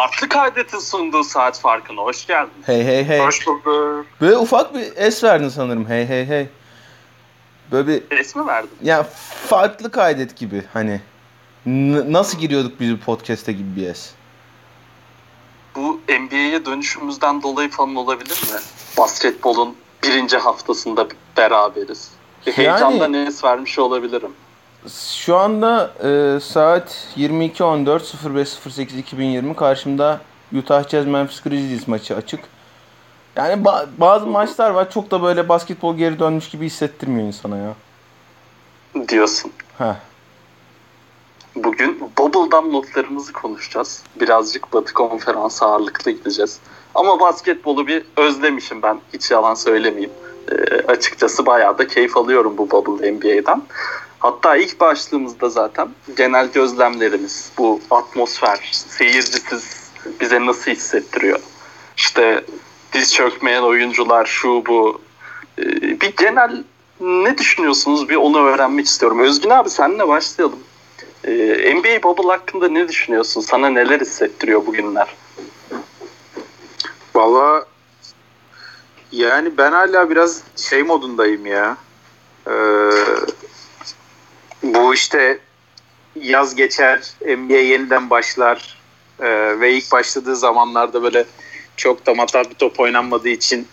Farklı kaydetin sunduğu saat farkına hoş geldin. Hey hey hey. Hoş bulduk. Böyle ufak bir es verdin sanırım. Hey hey hey. Böyle bir Resmi verdim. ya farklı kaydet gibi hani. N- nasıl giriyorduk biz podcast'e gibi bir es. Bu NBA'ye dönüşümüzden dolayı falan olabilir mi? Basketbolun birinci haftasında beraberiz. Bir Yani- heyecandan es vermiş olabilirim. Şu anda e, saat 22.14 05.08.2020 karşımda Utah Jazz Memphis Grizzlies maçı açık. Yani ba- bazı maçlar var çok da böyle basketbol geri dönmüş gibi hissettirmiyor insana ya. Diyorsun. Heh. Bugün Bubble'dan notlarımızı konuşacağız. Birazcık Batı Konferansı ağırlıklı gideceğiz. Ama basketbolu bir özlemişim ben. Hiç yalan söylemeyeyim. Ee, açıkçası bayağı da keyif alıyorum bu Bubble NBA'den. Hatta ilk başlığımızda zaten genel gözlemlerimiz, bu atmosfer, seyircisiz bize nasıl hissettiriyor? İşte diz çökmeyen oyuncular, şu bu. Ee, bir genel ne düşünüyorsunuz? Bir onu öğrenmek istiyorum. Özgün abi seninle başlayalım. Ee, NBA Bubble hakkında ne düşünüyorsun? Sana neler hissettiriyor bugünler? Valla yani ben hala biraz şey modundayım ya. Ee, bu işte yaz geçer, NBA yeniden başlar ee, ve ilk başladığı zamanlarda böyle çok da matah bir top oynanmadığı için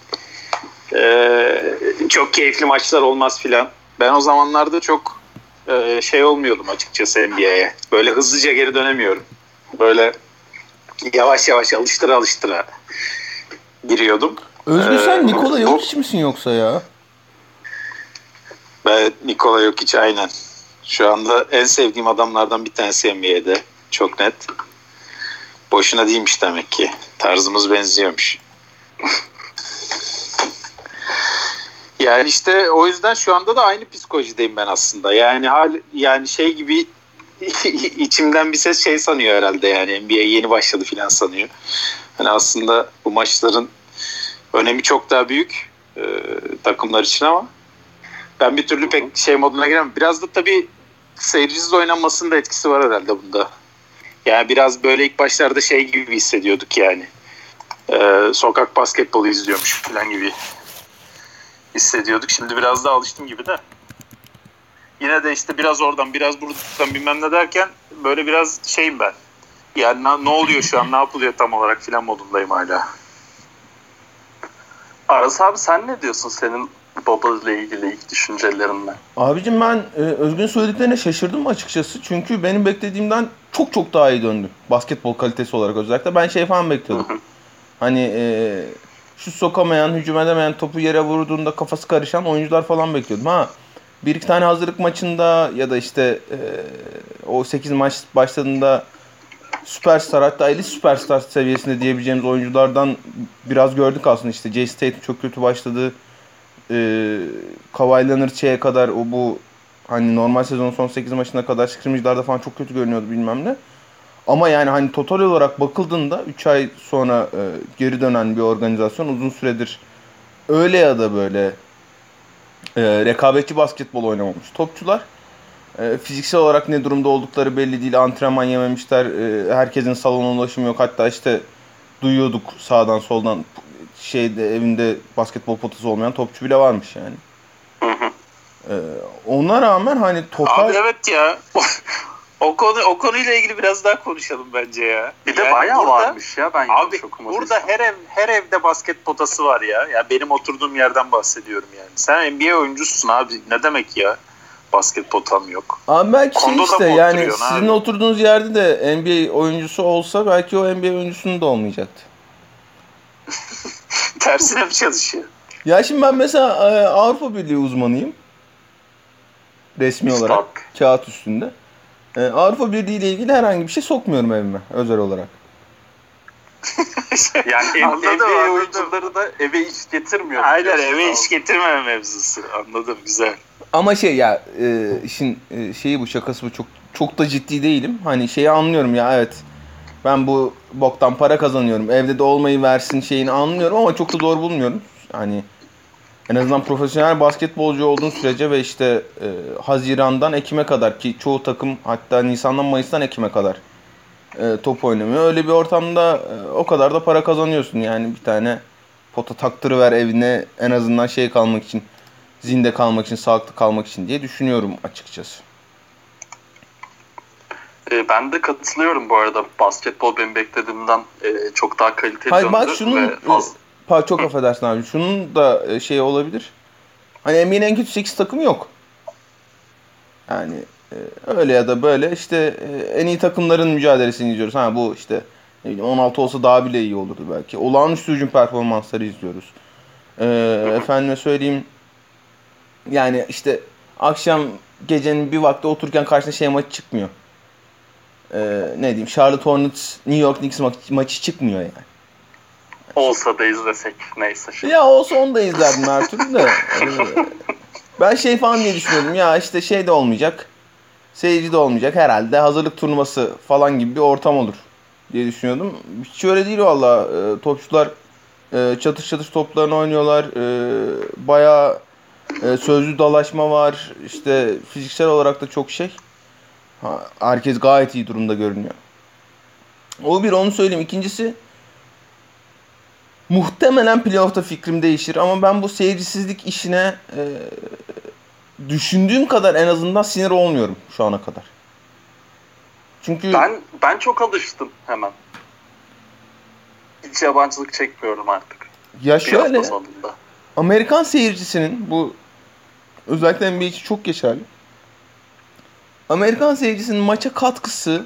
ee, çok keyifli maçlar olmaz filan. Ben o zamanlarda çok ee, şey olmuyordum açıkçası NBA'ye. Böyle hızlıca geri dönemiyorum. Böyle yavaş yavaş alıştıra alıştıra giriyordum. Özgür sen Ee, Nikola Jokic misin yoksa ya? Ben Nikola Jokic aynen. Şu anda en sevdiğim adamlardan bir tanesi NBA'de. Çok net. Boşuna değilmiş demek ki. Tarzımız benziyormuş. yani işte o yüzden şu anda da aynı psikolojideyim ben aslında. Yani hal yani şey gibi içimden bir ses şey sanıyor herhalde yani NBA yeni başladı filan sanıyor. Hani aslında bu maçların önemi çok daha büyük e, takımlar için ama ben bir türlü pek şey moduna giremem. Biraz da tabii seyircisiz oynanmasının da etkisi var herhalde bunda. Yani biraz böyle ilk başlarda şey gibi hissediyorduk yani. Ee, sokak basketbolu izliyormuş falan gibi hissediyorduk. Şimdi biraz daha alıştım gibi de. Yine de işte biraz oradan biraz buradan bilmem ne derken böyle biraz şeyim ben. Yani ne, ne oluyor şu an ne yapılıyor tam olarak filan modundayım hala. Aras abi sen ne diyorsun senin Bubble ile ilgili ilk düşüncelerinle? Abicim ben e, Özgün söylediklerine şaşırdım açıkçası. Çünkü benim beklediğimden çok çok daha iyi döndü. Basketbol kalitesi olarak özellikle. Ben şey falan bekliyordum. Hani e, şu sokamayan, hücum edemeyen, topu yere vurduğunda kafası karışan oyuncular falan bekliyordum. Ha bir iki tane hazırlık maçında ya da işte e, o 8 maç başladığında süperstar hatta elit süperstar seviyesinde diyebileceğimiz oyunculardan biraz gördük aslında işte Jay State çok kötü başladı. E, Kawhi Leonard kadar o bu hani normal sezonun son 8 maçına kadar scrimmage'larda falan çok kötü görünüyordu bilmem ne. Ama yani hani total olarak bakıldığında 3 ay sonra e, geri dönen bir organizasyon uzun süredir öyle ya da böyle e, rekabetçi basketbol oynamamış topçular. E, fiziksel olarak ne durumda oldukları belli değil. Antrenman yememişler. E, herkesin salona ulaşımı yok. Hatta işte duyuyorduk sağdan soldan şeyde evinde basketbol potası olmayan topçu bile varmış yani. Hı hı. E, ona rağmen hani total Abi evet ya. o konu o konuyla ilgili biraz daha konuşalım bence ya. Bir de Yani bayağı burada- varmış ya ben Abi burada her ev her evde basket potası var ya. Ya benim oturduğum yerden bahsediyorum yani. Sen NBA oyuncususun abi. Ne demek ya? Basket potam yok. Abi belki şey Kondoda işte mı yani sizin abi? oturduğunuz yerde de NBA oyuncusu olsa belki o NBA oyuncusunun da olmayacaktı. Tersine mi çalışıyor? Ya şimdi ben mesela e, Avrupa Birliği uzmanıyım. Resmi olarak Stop. kağıt üstünde. E, Avrupa Birliği ile ilgili herhangi bir şey sokmuyorum evime özel olarak. Yani Anladım, NBA anladım. oyuncuları da eve iş getirmiyor. Aynen eve abi. iş getirmeme mevzusu. Anladım güzel. Ama şey ya e, işin e, şeyi bu şakası bu çok çok da ciddi değilim. Hani şeyi anlıyorum ya evet. Ben bu boktan para kazanıyorum. Evde de olmayı versin şeyini anlıyorum ama çok da doğru bulmuyorum. Hani en azından profesyonel basketbolcu olduğun sürece ve işte e, Haziran'dan Ekim'e kadar ki çoğu takım hatta Nisan'dan Mayıs'tan Ekim'e kadar e, top oynamıyor. Öyle bir ortamda e, o kadar da para kazanıyorsun yani bir tane pota taktırıver evine en azından şey kalmak için zinde kalmak için sağlıklı kalmak için diye düşünüyorum açıkçası. E, ben de katılıyorum bu arada. Basketbol benim beklediğimden e, çok daha kaliteli Hayır bak şunun ve az- pa, çok affedersin abi. Şunun da e, şey olabilir. Hani NBA'nin en kötü 8 takımı yok. Yani e, öyle ya da böyle işte e, en iyi takımların mücadelesini izliyoruz. Ha bu işte ne bileyim 16 olsa daha bile iyi olurdu belki. Olağanüstü hücum performansları izliyoruz. E, efendime söyleyeyim yani işte akşam gecenin bir vakti otururken karşına şey maçı çıkmıyor. E, ne diyeyim Charlotte Hornets New York Knicks ma- maçı çıkmıyor yani. olsa da izlesek neyse. Şimdi. Ya olsa onu da izlerdim her türlü de. Ee, ben şey falan diye düşünüyordum ya işte şey de olmayacak. Seyirci de olmayacak herhalde hazırlık turnuvası falan gibi bir ortam olur diye düşünüyordum. Hiç öyle değil valla. Ee, topçular e, çatış çatış toplarını oynuyorlar. Ee, bayağı e, sözlü dalaşma var. İşte fiziksel olarak da çok şey. Herkes gayet iyi durumda görünüyor. O bir onu söyleyeyim. İkincisi Muhtemelen playoff'ta fikrim değişir ama ben bu seyircisizlik işine e, düşündüğüm kadar en azından sinir olmuyorum şu ana kadar. Çünkü Ben ben çok alıştım hemen. Hiç yabancılık çekmiyorum artık. ya şöyle. Amerikan seyircisinin bu özellikle NBA için çok geçerli. Amerikan seyircisinin maça katkısı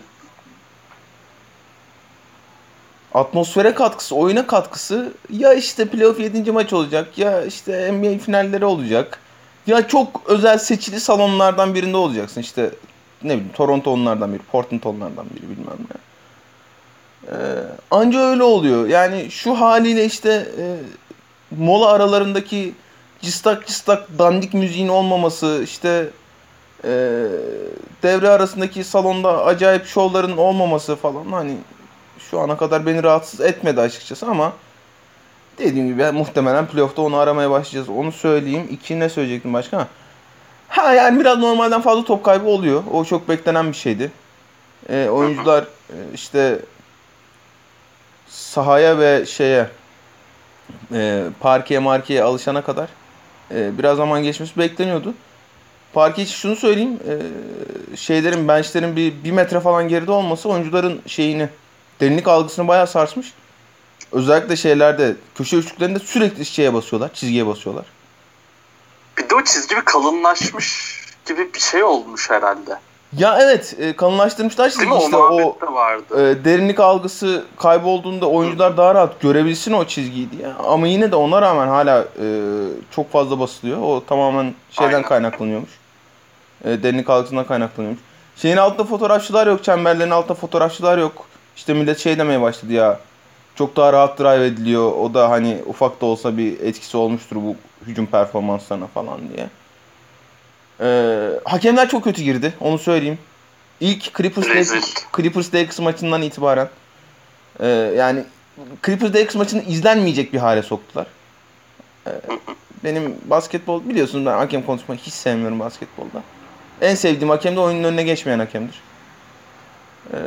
atmosfere katkısı, oyuna katkısı ya işte playoff 7. maç olacak ya işte NBA finalleri olacak. Ya çok özel seçili salonlardan birinde olacaksın. İşte ne bileyim Toronto onlardan biri, Portland onlardan biri bilmem ne. Ee, anca öyle oluyor. Yani şu haliyle işte e, mola aralarındaki cıstak cıstak dandik müziğin olmaması, işte e, devre arasındaki salonda acayip şovların olmaması falan hani şu ana kadar beni rahatsız etmedi açıkçası ama dediğim gibi muhtemelen playoff'ta onu aramaya başlayacağız. Onu söyleyeyim. İki ne söyleyecektim başka? Ha, yani biraz normalden fazla top kaybı oluyor. O çok beklenen bir şeydi. E, oyuncular işte sahaya ve şeye e, parkeye markeye alışana kadar e, biraz zaman geçmesi bekleniyordu. Parke için şunu söyleyeyim. E, şeylerin, benchlerin bir, bir metre falan geride olması oyuncuların şeyini derinlik algısını bayağı sarsmış. Özellikle şeylerde köşe üçlüklerinde sürekli şeye basıyorlar, çizgiye basıyorlar. Bir de o çizgi bir kalınlaşmış gibi bir şey olmuş herhalde. Ya evet, e, kalınlaştırmışlar Değil çizgi mi? işte o o vardı. e, derinlik algısı kaybolduğunda oyuncular daha rahat görebilsin o çizgiyi diye. Ama yine de ona rağmen hala e, çok fazla basılıyor. O tamamen şeyden Aynen. kaynaklanıyormuş. E, derinlik algısından kaynaklanıyormuş. Şeyin altında fotoğrafçılar yok, çemberlerin altında fotoğrafçılar yok. İşte millet şey demeye başladı ya. Çok daha rahat drive ediliyor. O da hani ufak da olsa bir etkisi olmuştur bu hücum performanslarına falan diye. Ee, hakemler çok kötü girdi. Onu söyleyeyim. İlk Clippers. Lakers, Clippers Lakers maçından itibaren e, yani Clippers Lakers maçını izlenmeyecek bir hale soktular. Ee, benim basketbol biliyorsunuz ben hakem konuşmayı hiç sevmiyorum basketbolda. En sevdiğim hakem de oyunun önüne geçmeyen hakemdir. Ee,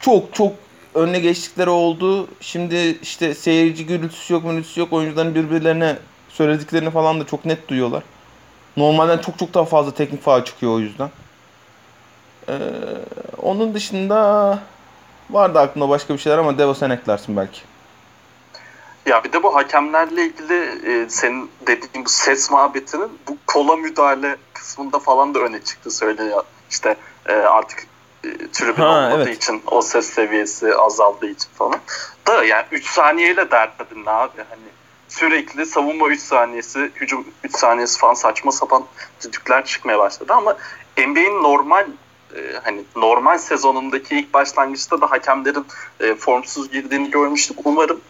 çok çok önüne geçtikleri oldu. Şimdi işte seyirci gürültüsü yok, gürültüsü yok. Oyuncuların birbirlerine söylediklerini falan da çok net duyuyorlar. Normalden çok çok daha fazla teknik faal çıkıyor o yüzden. Ee, onun dışında vardı aklımda başka bir şeyler ama Devo eklersin belki. Ya bir de bu hakemlerle ilgili e, senin dediğin bu ses muhabbetinin bu kola müdahale kısmında falan da öne çıktı söyleniyor. İşte e, artık e, tribün Ha, olmadığı evet. için o ses seviyesi azaldığı için falan. Da yani 3 saniyeyle derdin ne abi hani sürekli savunma 3 saniyesi, hücum 3 saniyesi falan saçma sapan düdükler çıkmaya başladı ama NBA'in normal e, hani normal sezonundaki ilk başlangıçta da hakemlerin e, formsuz girdiğini görmüştük. Umarım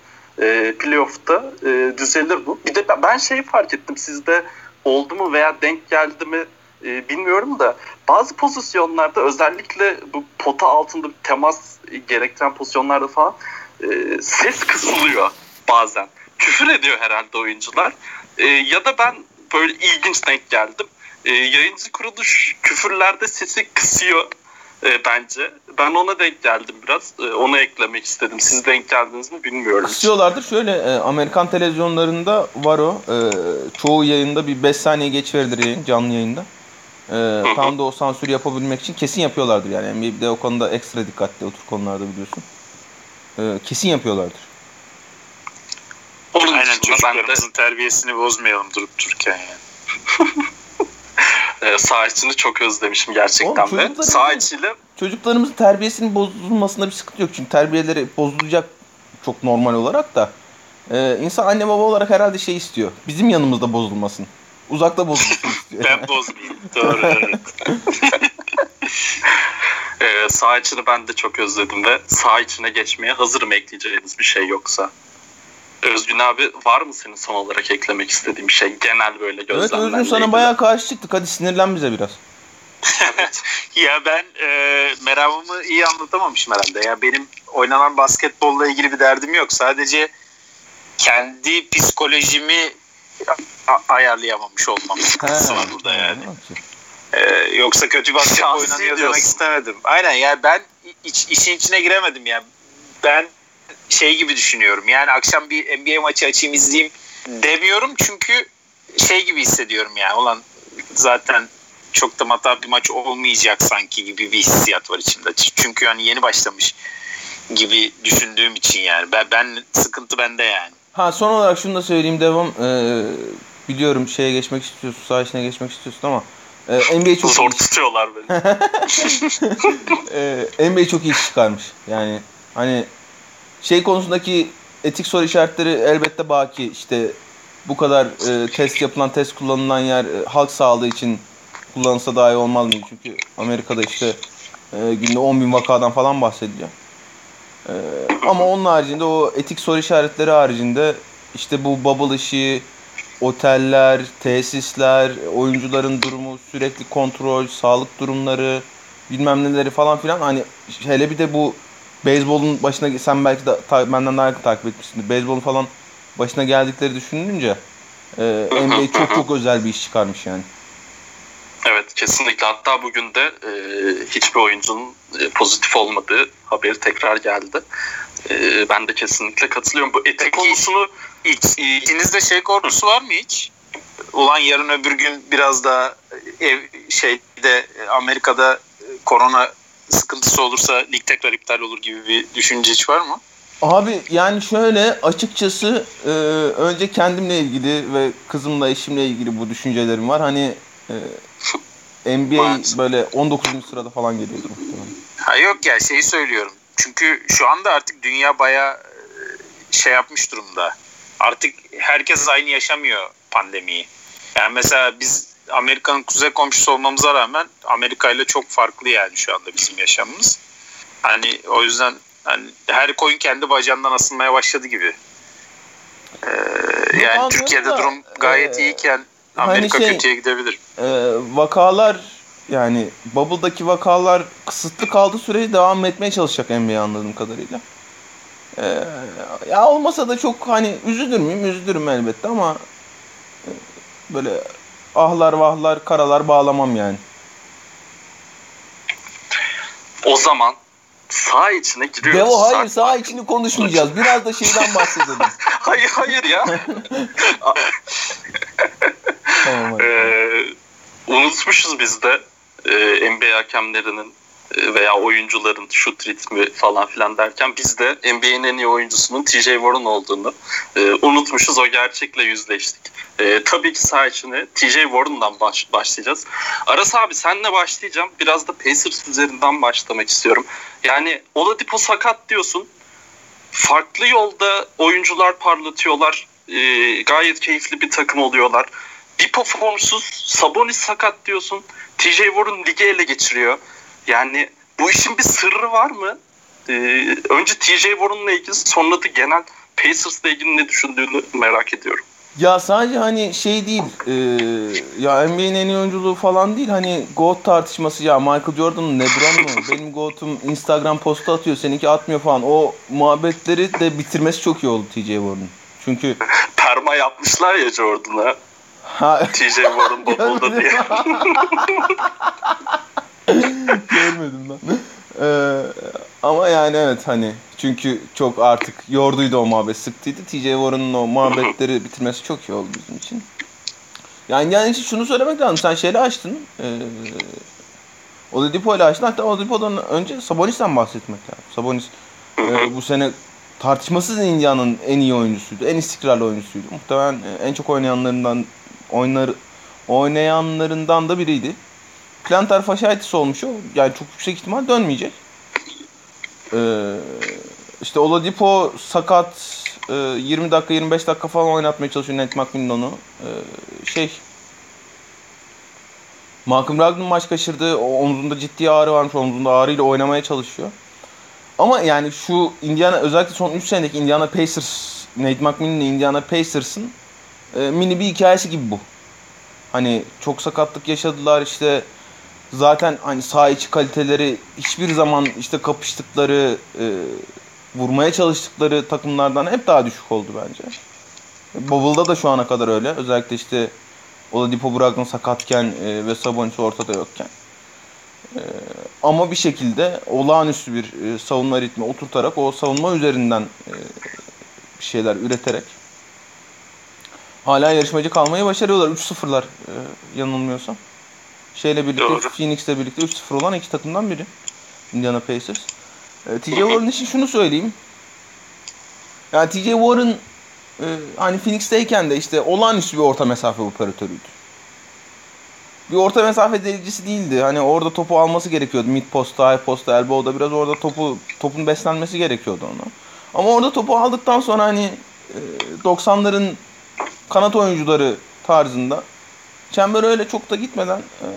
e, playoff'ta e, düzelir bu. Bir de ben- şeyi fark ettim sizde oldu mu veya denk geldi mi e, bilmiyorum da bazı pozisyonlarda özellikle bu pota altında temas gerektiren pozisyonlarda falan e, ses kısılıyor bazen. Küfür ediyor herhalde oyuncular. E, ya da ben böyle ilginç denk geldim. E, yayıncı kuruluş küfürlerde sesi kısıyor. E, bence. Ben ona denk geldim biraz. E, onu eklemek istedim. Siz denk geldiniz mi bilmiyorum. Kısıyorlardır. Şöyle e, Amerikan televizyonlarında var o. E, çoğu yayında bir 5 saniye geç verilir yayın canlı yayında. E, tam da o sansür yapabilmek için kesin yapıyorlardır yani. NBA'de o konuda ekstra dikkatli o tür konularda biliyorsun. E, kesin yapıyorlardır. Onun Aynen çocuklarımızın de... terbiyesini bozmayalım durup dururken yani. e, sağ içini çok özlemişim gerçekten Oğlum, de. Sağ içiyle... Çocuklarımızın terbiyesinin bozulmasında bir sıkıntı yok. Çünkü terbiyeleri bozulacak çok normal olarak da. Ee, insan anne baba olarak herhalde şey istiyor. Bizim yanımızda bozulmasın. Uzakta bozulmasın istiyor. ben bozmayayım. Doğru evet. ee, sağ içini ben de çok özledim ve sağ içine geçmeye hazırım ekleyeceğiniz bir şey yoksa. Özgün abi var mı senin son olarak eklemek istediğin bir şey? Genel böyle gözlemlerle Evet Özgün sana ilgili. bayağı karşı çıktık. Hadi sinirlen bize biraz. ya ben e, meramımı iyi anlatamamışım herhalde. Ya benim oynanan basketbolla ilgili bir derdim yok. Sadece kendi psikolojimi ayarlayamamış olmam sıkıntısı var burada yani. Ee, yoksa kötü basketbol oynanıyor demek istemedim. Aynen yani ben iç, işin içine giremedim yani. Ben şey gibi düşünüyorum. Yani akşam bir NBA maçı açayım izleyeyim demiyorum çünkü şey gibi hissediyorum yani. Olan zaten çok da mata bir maç olmayacak sanki gibi bir hissiyat var içimde. Çünkü yani yeni başlamış gibi düşündüğüm için yani. Ben, ben sıkıntı bende yani. Ha son olarak şunu da söyleyeyim devam. Ee, biliyorum şeye geçmek istiyorsun, sağ içine geçmek istiyorsun ama e, NBA çok zor tutuyorlar beni. e, NBA çok iyi çıkarmış. Yani hani şey konusundaki etik soru işaretleri elbette baki. İşte bu kadar e, test yapılan, test kullanılan yer e, halk sağlığı için kullanılsa daha iyi olmaz mıydı? Çünkü Amerika'da işte e, günde 10 bin vakadan falan bahsediliyor. E, ama onun haricinde o etik soru işaretleri haricinde işte bu bubble işi, oteller, tesisler, oyuncuların durumu, sürekli kontrol, sağlık durumları, bilmem neleri falan filan hani hele bir de bu beyzbolun başına sen belki de ta, benden daha yakın takip etmişsindir. Beyzbolun falan başına geldikleri düşününce e, NBA çok çok özel bir iş çıkarmış yani. Evet kesinlikle. Hatta bugün de e, hiçbir oyuncunun e, pozitif olmadığı haberi tekrar geldi. E, ben de kesinlikle katılıyorum. Bu etik konusunu hiç, içinizde şey korkusu var mı hiç? Ulan yarın öbür gün biraz da ev şeyde Amerika'da korona sıkıntısı olursa lig tekrar iptal olur gibi bir düşünce hiç var mı? Abi yani şöyle açıkçası e, önce kendimle ilgili ve kızımla eşimle ilgili bu düşüncelerim var. Hani e, NBA böyle 19. sırada falan geliyordu Ha yok ya şeyi söylüyorum. Çünkü şu anda artık dünya baya şey yapmış durumda. Artık herkes aynı yaşamıyor pandemiyi. Yani mesela biz Amerika'nın kuzey komşusu olmamıza rağmen Amerika ile çok farklı yani şu anda bizim yaşamımız. Hani o yüzden hani her koyun kendi bacağından asılmaya başladı gibi. Ee, yani Türkiye'de da, durum gayet e, iyiyken Amerika hani şey, kötüye gidebilir. E, vakalar yani Bubble'daki vakalar kısıtlı kaldığı sürece devam etmeye çalışacak NBA anladığım kadarıyla. Ee, ya olmasa da çok hani üzülür müyüm? Üzülürüm elbette ama e, böyle ahlar vahlar karalar bağlamam yani. O zaman sağ içine giriyoruz. Devo hayır sağ içini konuşmayacağız. Biraz da şeyden bahsedelim. hayır hayır ya. tamam, ee, unutmuşuz biz de e, NBA hakemlerinin e, veya oyuncuların şut ritmi falan filan derken biz de NBA'nin en iyi oyuncusunun TJ Warren olduğunu e, unutmuşuz. O gerçekle yüzleştik. E, tabii ki sağ içine TJ Warren'dan baş, başlayacağız. Aras abi senle başlayacağım. Biraz da Pacers üzerinden başlamak istiyorum. Yani Oladipo sakat diyorsun. Farklı yolda oyuncular parlatıyorlar. E, gayet keyifli bir takım oluyorlar. Bir formsuz Sabonis sakat diyorsun. TJ Warren ligi ele geçiriyor. Yani bu işin bir sırrı var mı? Ee, önce TJ Warren'la ilgili sonra da genel Pacers'la ilgili ne düşündüğünü merak ediyorum. Ya sadece hani şey değil e, ya NBA'nin en iyi oyunculuğu falan değil hani GOAT tartışması ya Michael Jordan mı LeBron mu benim GOAT'um Instagram postu atıyor seninki atmıyor falan o muhabbetleri de bitirmesi çok iyi oldu TJ Warren. Çünkü perma yapmışlar ya Jordan'a. Ha. TJ Warren Bubble'da diye. Görmedim ben. Ee, ama yani evet hani çünkü çok artık yorduydu o muhabbet sıktıydı. TJ Warren'ın o muhabbetleri bitirmesi çok iyi oldu bizim için. Yani yani şunu söylemek lazım. Sen şeyle açtın. Ee, Oladipo ile açtın. Hatta Oladipo'dan önce Sabonis'ten bahsetmek lazım. Sabonis e, bu sene tartışmasız Indiana'nın en iyi oyuncusuydu. En istikrarlı oyuncusuydu. Muhtemelen e, en çok oynayanlarından oynar oynayanlarından da biriydi. Plantar fasciitis olmuş o. Yani çok yüksek ihtimal dönmeyecek. Ee, işte Oladipo sakat e, 20 dakika 25 dakika falan oynatmaya çalışıyor Nate McMillan'ı. Ee, şey Malcolm Brogdon maç kaçırdı. Omzunda ciddi ağrı varmış. Omzunda ağrıyla oynamaya çalışıyor. Ama yani şu Indiana özellikle son 3 senedeki Indiana Pacers Nate McMillan'ın Indiana Pacers'ın e, mini bir hikayesi gibi bu. Hani çok sakatlık yaşadılar işte zaten hani sağ içi kaliteleri hiçbir zaman işte kapıştıkları e, vurmaya çalıştıkları takımlardan hep daha düşük oldu bence. Bubble'da da şu ana kadar öyle. Özellikle işte Oladipo Brogdon sakatken e, ve Sabonis ortada yokken. E, ama bir şekilde olağanüstü bir e, savunma ritmi oturtarak o savunma üzerinden e, bir şeyler üreterek hala yarışmacı kalmayı başarıyorlar. 3-0'lar e, yanılmıyorsam. Şeyle birlikte, Doğru. Phoenix'le birlikte 3-0 olan iki takımdan biri. Indiana Pacers. E, TJ Warren için şunu söyleyeyim. Yani TJ Warren e, hani Phoenix'teyken de işte olağanüstü bir orta mesafe operatörüydü. Bir orta mesafe delicisi değildi. Hani orada topu alması gerekiyordu. Mid posta, high posta, elbow'da biraz orada topu topun beslenmesi gerekiyordu ona. Ama orada topu aldıktan sonra hani e, 90'ların kanat oyuncuları tarzında çember öyle çok da gitmeden e,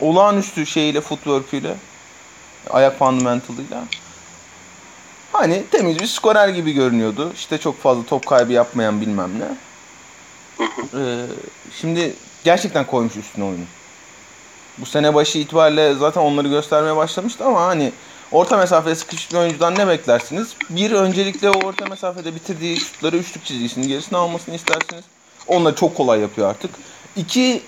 olağanüstü şeyiyle footwork'üyle ayak fundamentalıyla hani temiz bir skorer gibi görünüyordu. İşte çok fazla top kaybı yapmayan bilmem ne. Ee, şimdi gerçekten koymuş üstüne oyunu. Bu sene başı itibariyle zaten onları göstermeye başlamıştı ama hani orta mesafede sıkışmış bir oyuncudan ne beklersiniz? Bir, öncelikle o orta mesafede bitirdiği şutları üçlük çizgisinin gerisine almasını istersiniz. Onları çok kolay yapıyor artık. İki,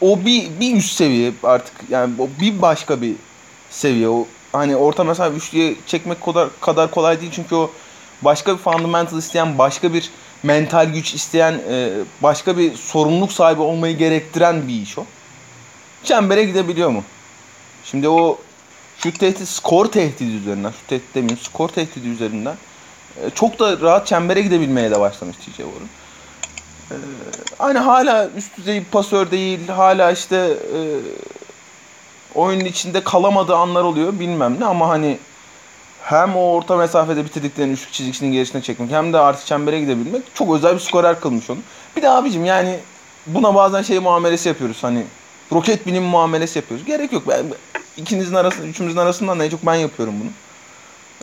o bir, bir üst seviye artık yani o bir başka bir seviye. O hani orta mesafe üçlüye çekmek kadar, kadar kolay değil çünkü o başka bir fundamental isteyen, başka bir mental güç isteyen, e, başka bir sorumluluk sahibi olmayı gerektiren bir iş o. Çembere gidebiliyor mu? Şimdi o şut tehdit, skor tehdidi üzerinden, şut tehdit demeyeyim, skor tehdidi üzerinden e, çok da rahat çembere gidebilmeye de başlamış TJ Warren. E, hani hala üst düzey pasör değil, hala işte e, oyunun içinde kalamadığı anlar oluyor bilmem ne ama hani hem o orta mesafede bitirdiklerini üçlük çizgisinin gerisine çekmek hem de artı çembere gidebilmek çok özel bir skorer kılmış onu. Bir de abicim yani buna bazen şey muamelesi yapıyoruz hani roket bilim muamelesi yapıyoruz. Gerek yok. Ben, ikinizin arasında, üçümüzün arasından ne çok ben yapıyorum bunu.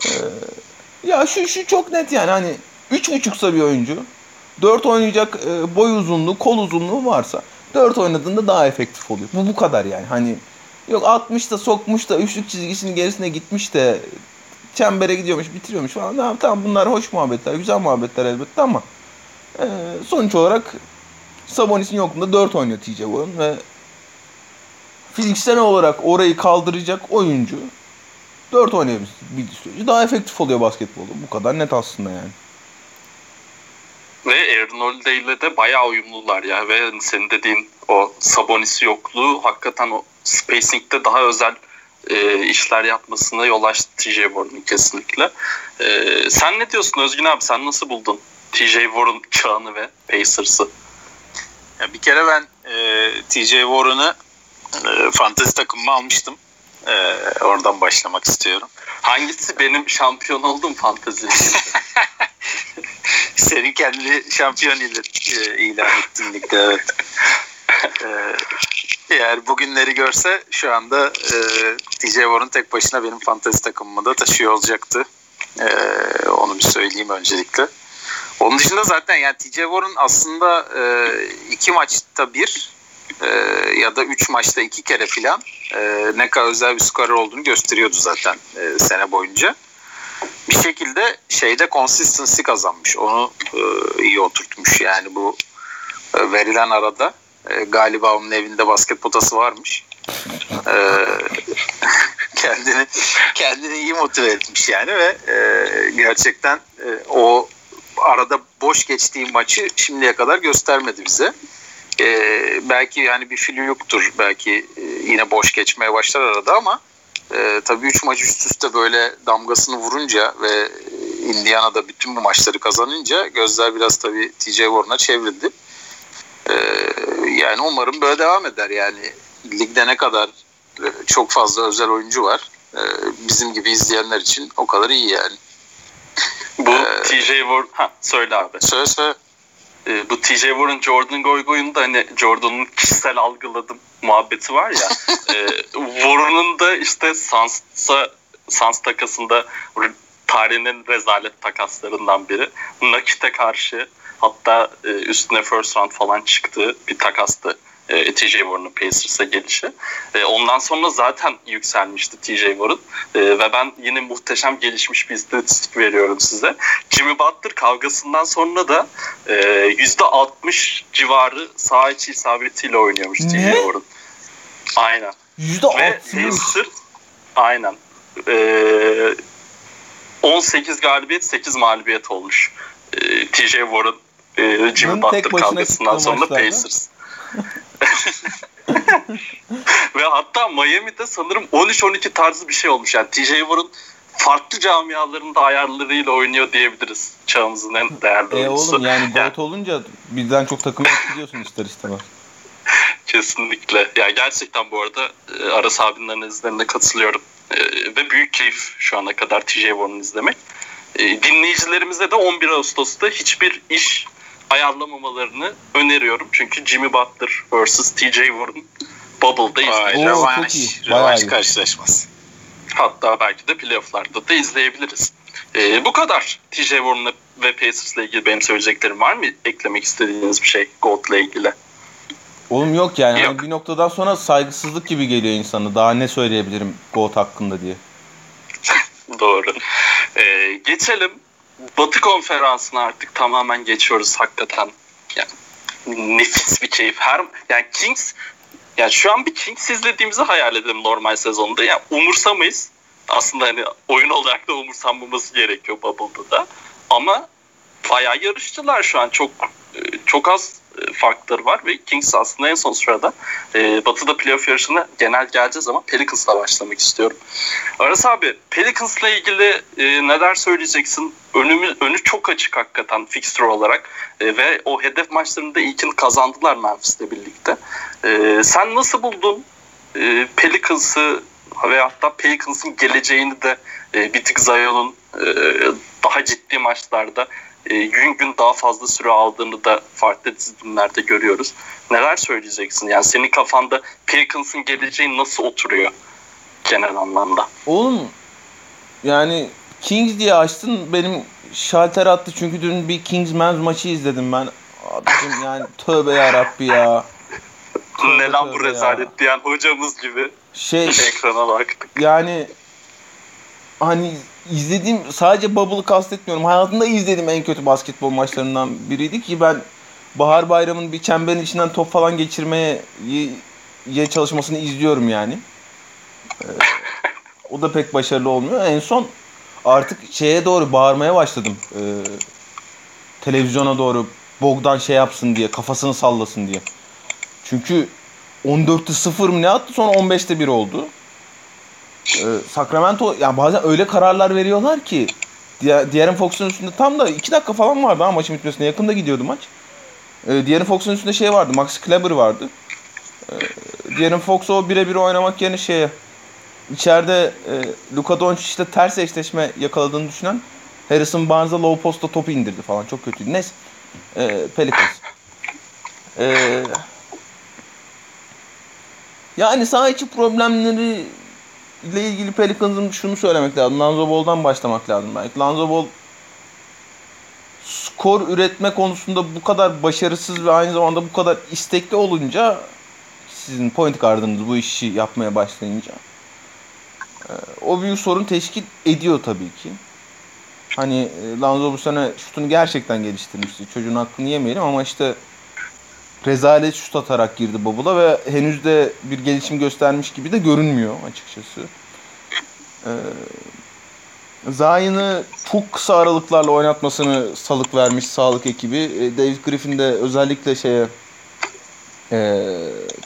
Ee, ya şu şu çok net yani hani üç buçuksa bir oyuncu dört oynayacak e, boy uzunluğu, kol uzunluğu varsa dört oynadığında daha efektif oluyor. Bu bu kadar yani. Hani yok 60 da sokmuş da üçlük çizgisinin gerisine gitmiş de çembere gidiyormuş, bitiriyormuş falan. Tamam, tamam bunlar hoş muhabbetler, güzel muhabbetler elbette ama e, sonuç olarak Sabonis'in yokluğunda 4 oynuyor TJ Warren ve fiziksel olarak orayı kaldıracak oyuncu 4 oynayabildiği sürece daha efektif oluyor basketbolda. Bu kadar net aslında yani. Ve Aaron ile de bayağı uyumlular ya. Ve senin dediğin o Sabonis yokluğu hakikaten o spacing'de daha özel e, işler yapmasına yol açtı TJ Warren'ın kesinlikle. E, sen ne diyorsun Özgün abi? Sen nasıl buldun TJ Warren çağını ve Pacers'ı? Ya bir kere ben e, TJ Warren'ı e, fantezi takımıma almıştım. E, oradan başlamak istiyorum. Hangisi benim şampiyon oldum fantezi? Senin kendi şampiyon ilan, e, ettin ligde evet. e, eğer bugünleri görse şu anda e, TJ Warren tek başına benim fantezi takımımı da taşıyor olacaktı. E, onu bir söyleyeyim öncelikle. Onun dışında zaten yani TJ Warren aslında e, iki maçta bir e, ya da üç maçta iki kere filan e, ne kadar özel bir skorer olduğunu gösteriyordu zaten e, sene boyunca. Bir şekilde şeyde consistency kazanmış. Onu e, iyi oturtmuş yani bu e, verilen arada e, galiba onun evinde basket potası varmış. Ee, kendini kendini iyi motive etmiş yani ve e, gerçekten e, o arada boş geçtiği maçı şimdiye kadar göstermedi bize. E, belki yani bir flülüktür belki e, yine boş geçmeye başlar arada ama e, tabii 3 maç üst üste böyle damgasını vurunca ve Indiana'da bütün bu maçları kazanınca gözler biraz tabii TJ Warren'a çevrildi. E, yani umarım böyle devam eder yani ligde ne kadar e, çok fazla özel oyuncu var. E, bizim gibi izleyenler için o kadar iyi yani. Bu ee, TJ Warren... Ha söyle abi. Söyle söyle. Ee, bu TJ Warren Jordan Goygoy'un hani Jordan'ın kişisel algıladım muhabbeti var ya. e, Warren'ın da işte Suns'a Suns takasında tarihinin rezalet takaslarından biri. Nakit'e karşı hatta e, üstüne first round falan çıktığı bir takastı e, TJ Warren'ın Pacers'a gelişi. E, ondan sonra zaten yükselmişti TJ Warren e, ve ben yine muhteşem gelişmiş bir istatistik veriyorum size. Jimmy Butler kavgasından sonra da e, %60 civarı sağ içi isabetiyle oynuyormuş TJ Warren. Aynen. %60. Ve Pacers aynen. E, 18 galibiyet 8 mağlubiyet olmuş. E, TJ Warren e, Jimmy Butler kavgasından sonra Pacers. Ve hatta Miami'de sanırım 13-12 tarzı bir şey olmuş. Yani TJ Warren farklı camialarında ayarlarıyla oynuyor diyebiliriz. Çağımızın en değerli e oyuncusu. oğlum yani yani, olunca birden çok takıma etkiliyorsun ister istemez. Kesinlikle. Ya yani gerçekten bu arada e, Aras abinin analizlerine katılıyorum. Ee, ve büyük keyif şu ana kadar TJ Warren'ı izlemek. Dinleyicilerimize de 11 Ağustos'ta hiçbir iş ayarlamamalarını öneriyorum. Çünkü Jimmy Butler vs. TJ Warren Bubble'da izleyeceğiz. Rövanş, rövanş karşılaşması. Hatta belki de playofflarda da izleyebiliriz. Ee, bu kadar. TJ Warren ve Pacers'la ilgili benim söyleyeceklerim var mı? Eklemek istediğiniz bir şey Gold'la ilgili. Oğlum yok yani. Yok. yani bir noktadan sonra saygısızlık gibi geliyor insanı. Daha ne söyleyebilirim Goat hakkında diye. Doğru. Ee, geçelim Batı konferansına artık tamamen geçiyoruz hakikaten. Yani nefis bir keyif. Her yani Kings yani şu an bir Kings izlediğimizi hayal edelim normal sezonda. Yani umursamayız. Aslında hani oyun olarak da umursanmaması gerekiyor Bubble'da da. Ama bayağı yarışçılar şu an. Çok çok az e, farkları var ve Kings aslında en son sırada e, Batı'da playoff yarışına genel geleceğiz ama Pelicans'la başlamak istiyorum. Aras abi Pelicans'la ilgili e, neler söyleyeceksin? Önümü, önü çok açık hakikaten fixture olarak e, ve o hedef maçlarında ilkini kazandılar Memphis'le birlikte. E, sen nasıl buldun e, Pelicans'ı ve hatta Pelicans'ın geleceğini de e, bir tık Zion'un e, daha ciddi maçlarda e, gün gün daha fazla süre aldığını da farklı disiplinlerde görüyoruz. Neler söyleyeceksin? Yani senin kafanda Perkins'in geleceği nasıl oturuyor genel anlamda? Oğlum yani Kings diye açtın benim şalter attı çünkü dün bir Kings Men's maçı izledim ben. Abicim yani tövbe yarabbi ya. Tövbe ne lan bu rezalet ya. diyen hocamız gibi şey, ekrana baktık. Yani hani izlediğim sadece Bubble'ı kastetmiyorum. Hayatımda izlediğim en kötü basketbol maçlarından biriydi ki ben Bahar Bayram'ın bir çemberin içinden top falan geçirmeye ye çalışmasını izliyorum yani. Ee, o da pek başarılı olmuyor. En son artık şeye doğru bağırmaya başladım. Ee, televizyona doğru Bogdan şey yapsın diye, kafasını sallasın diye. Çünkü 14'te 0 mı ne attı sonra 15'te 1 oldu e, Sacramento yani bazen öyle kararlar veriyorlar ki diğer Fox'un üstünde tam da 2 dakika falan vardı ha maçın bitmesine yakında gidiyordu maç. E, diğerin Fox'un üstünde şey vardı. Max Kleber vardı. E, diğerin Fox o birebir oynamak yerine şeye içeride e, Luka Doncic'te ters eşleşme yakaladığını düşünen Harrison Barnes'a low post'a topu indirdi falan. Çok kötüydü. Neyse. E, Pelicans. Yani saha içi problemleri ile ilgili Pelicans'ın şunu söylemek lazım. Lonzo Ball'dan başlamak lazım belki. Lonzo Ball skor üretme konusunda bu kadar başarısız ve aynı zamanda bu kadar istekli olunca sizin point guardınız bu işi yapmaya başlayınca e, o büyük sorun teşkil ediyor tabii ki. Hani e, Lonzo bu sene şutunu gerçekten geliştirmişti. Çocuğun hakkını yemeyelim ama işte rezalet şut atarak girdi Bubble'a ve henüz de bir gelişim göstermiş gibi de görünmüyor açıkçası. Ee, Zion'ı çok kısa aralıklarla oynatmasını salık vermiş sağlık ekibi. Ee, David Griffin de özellikle şeye e,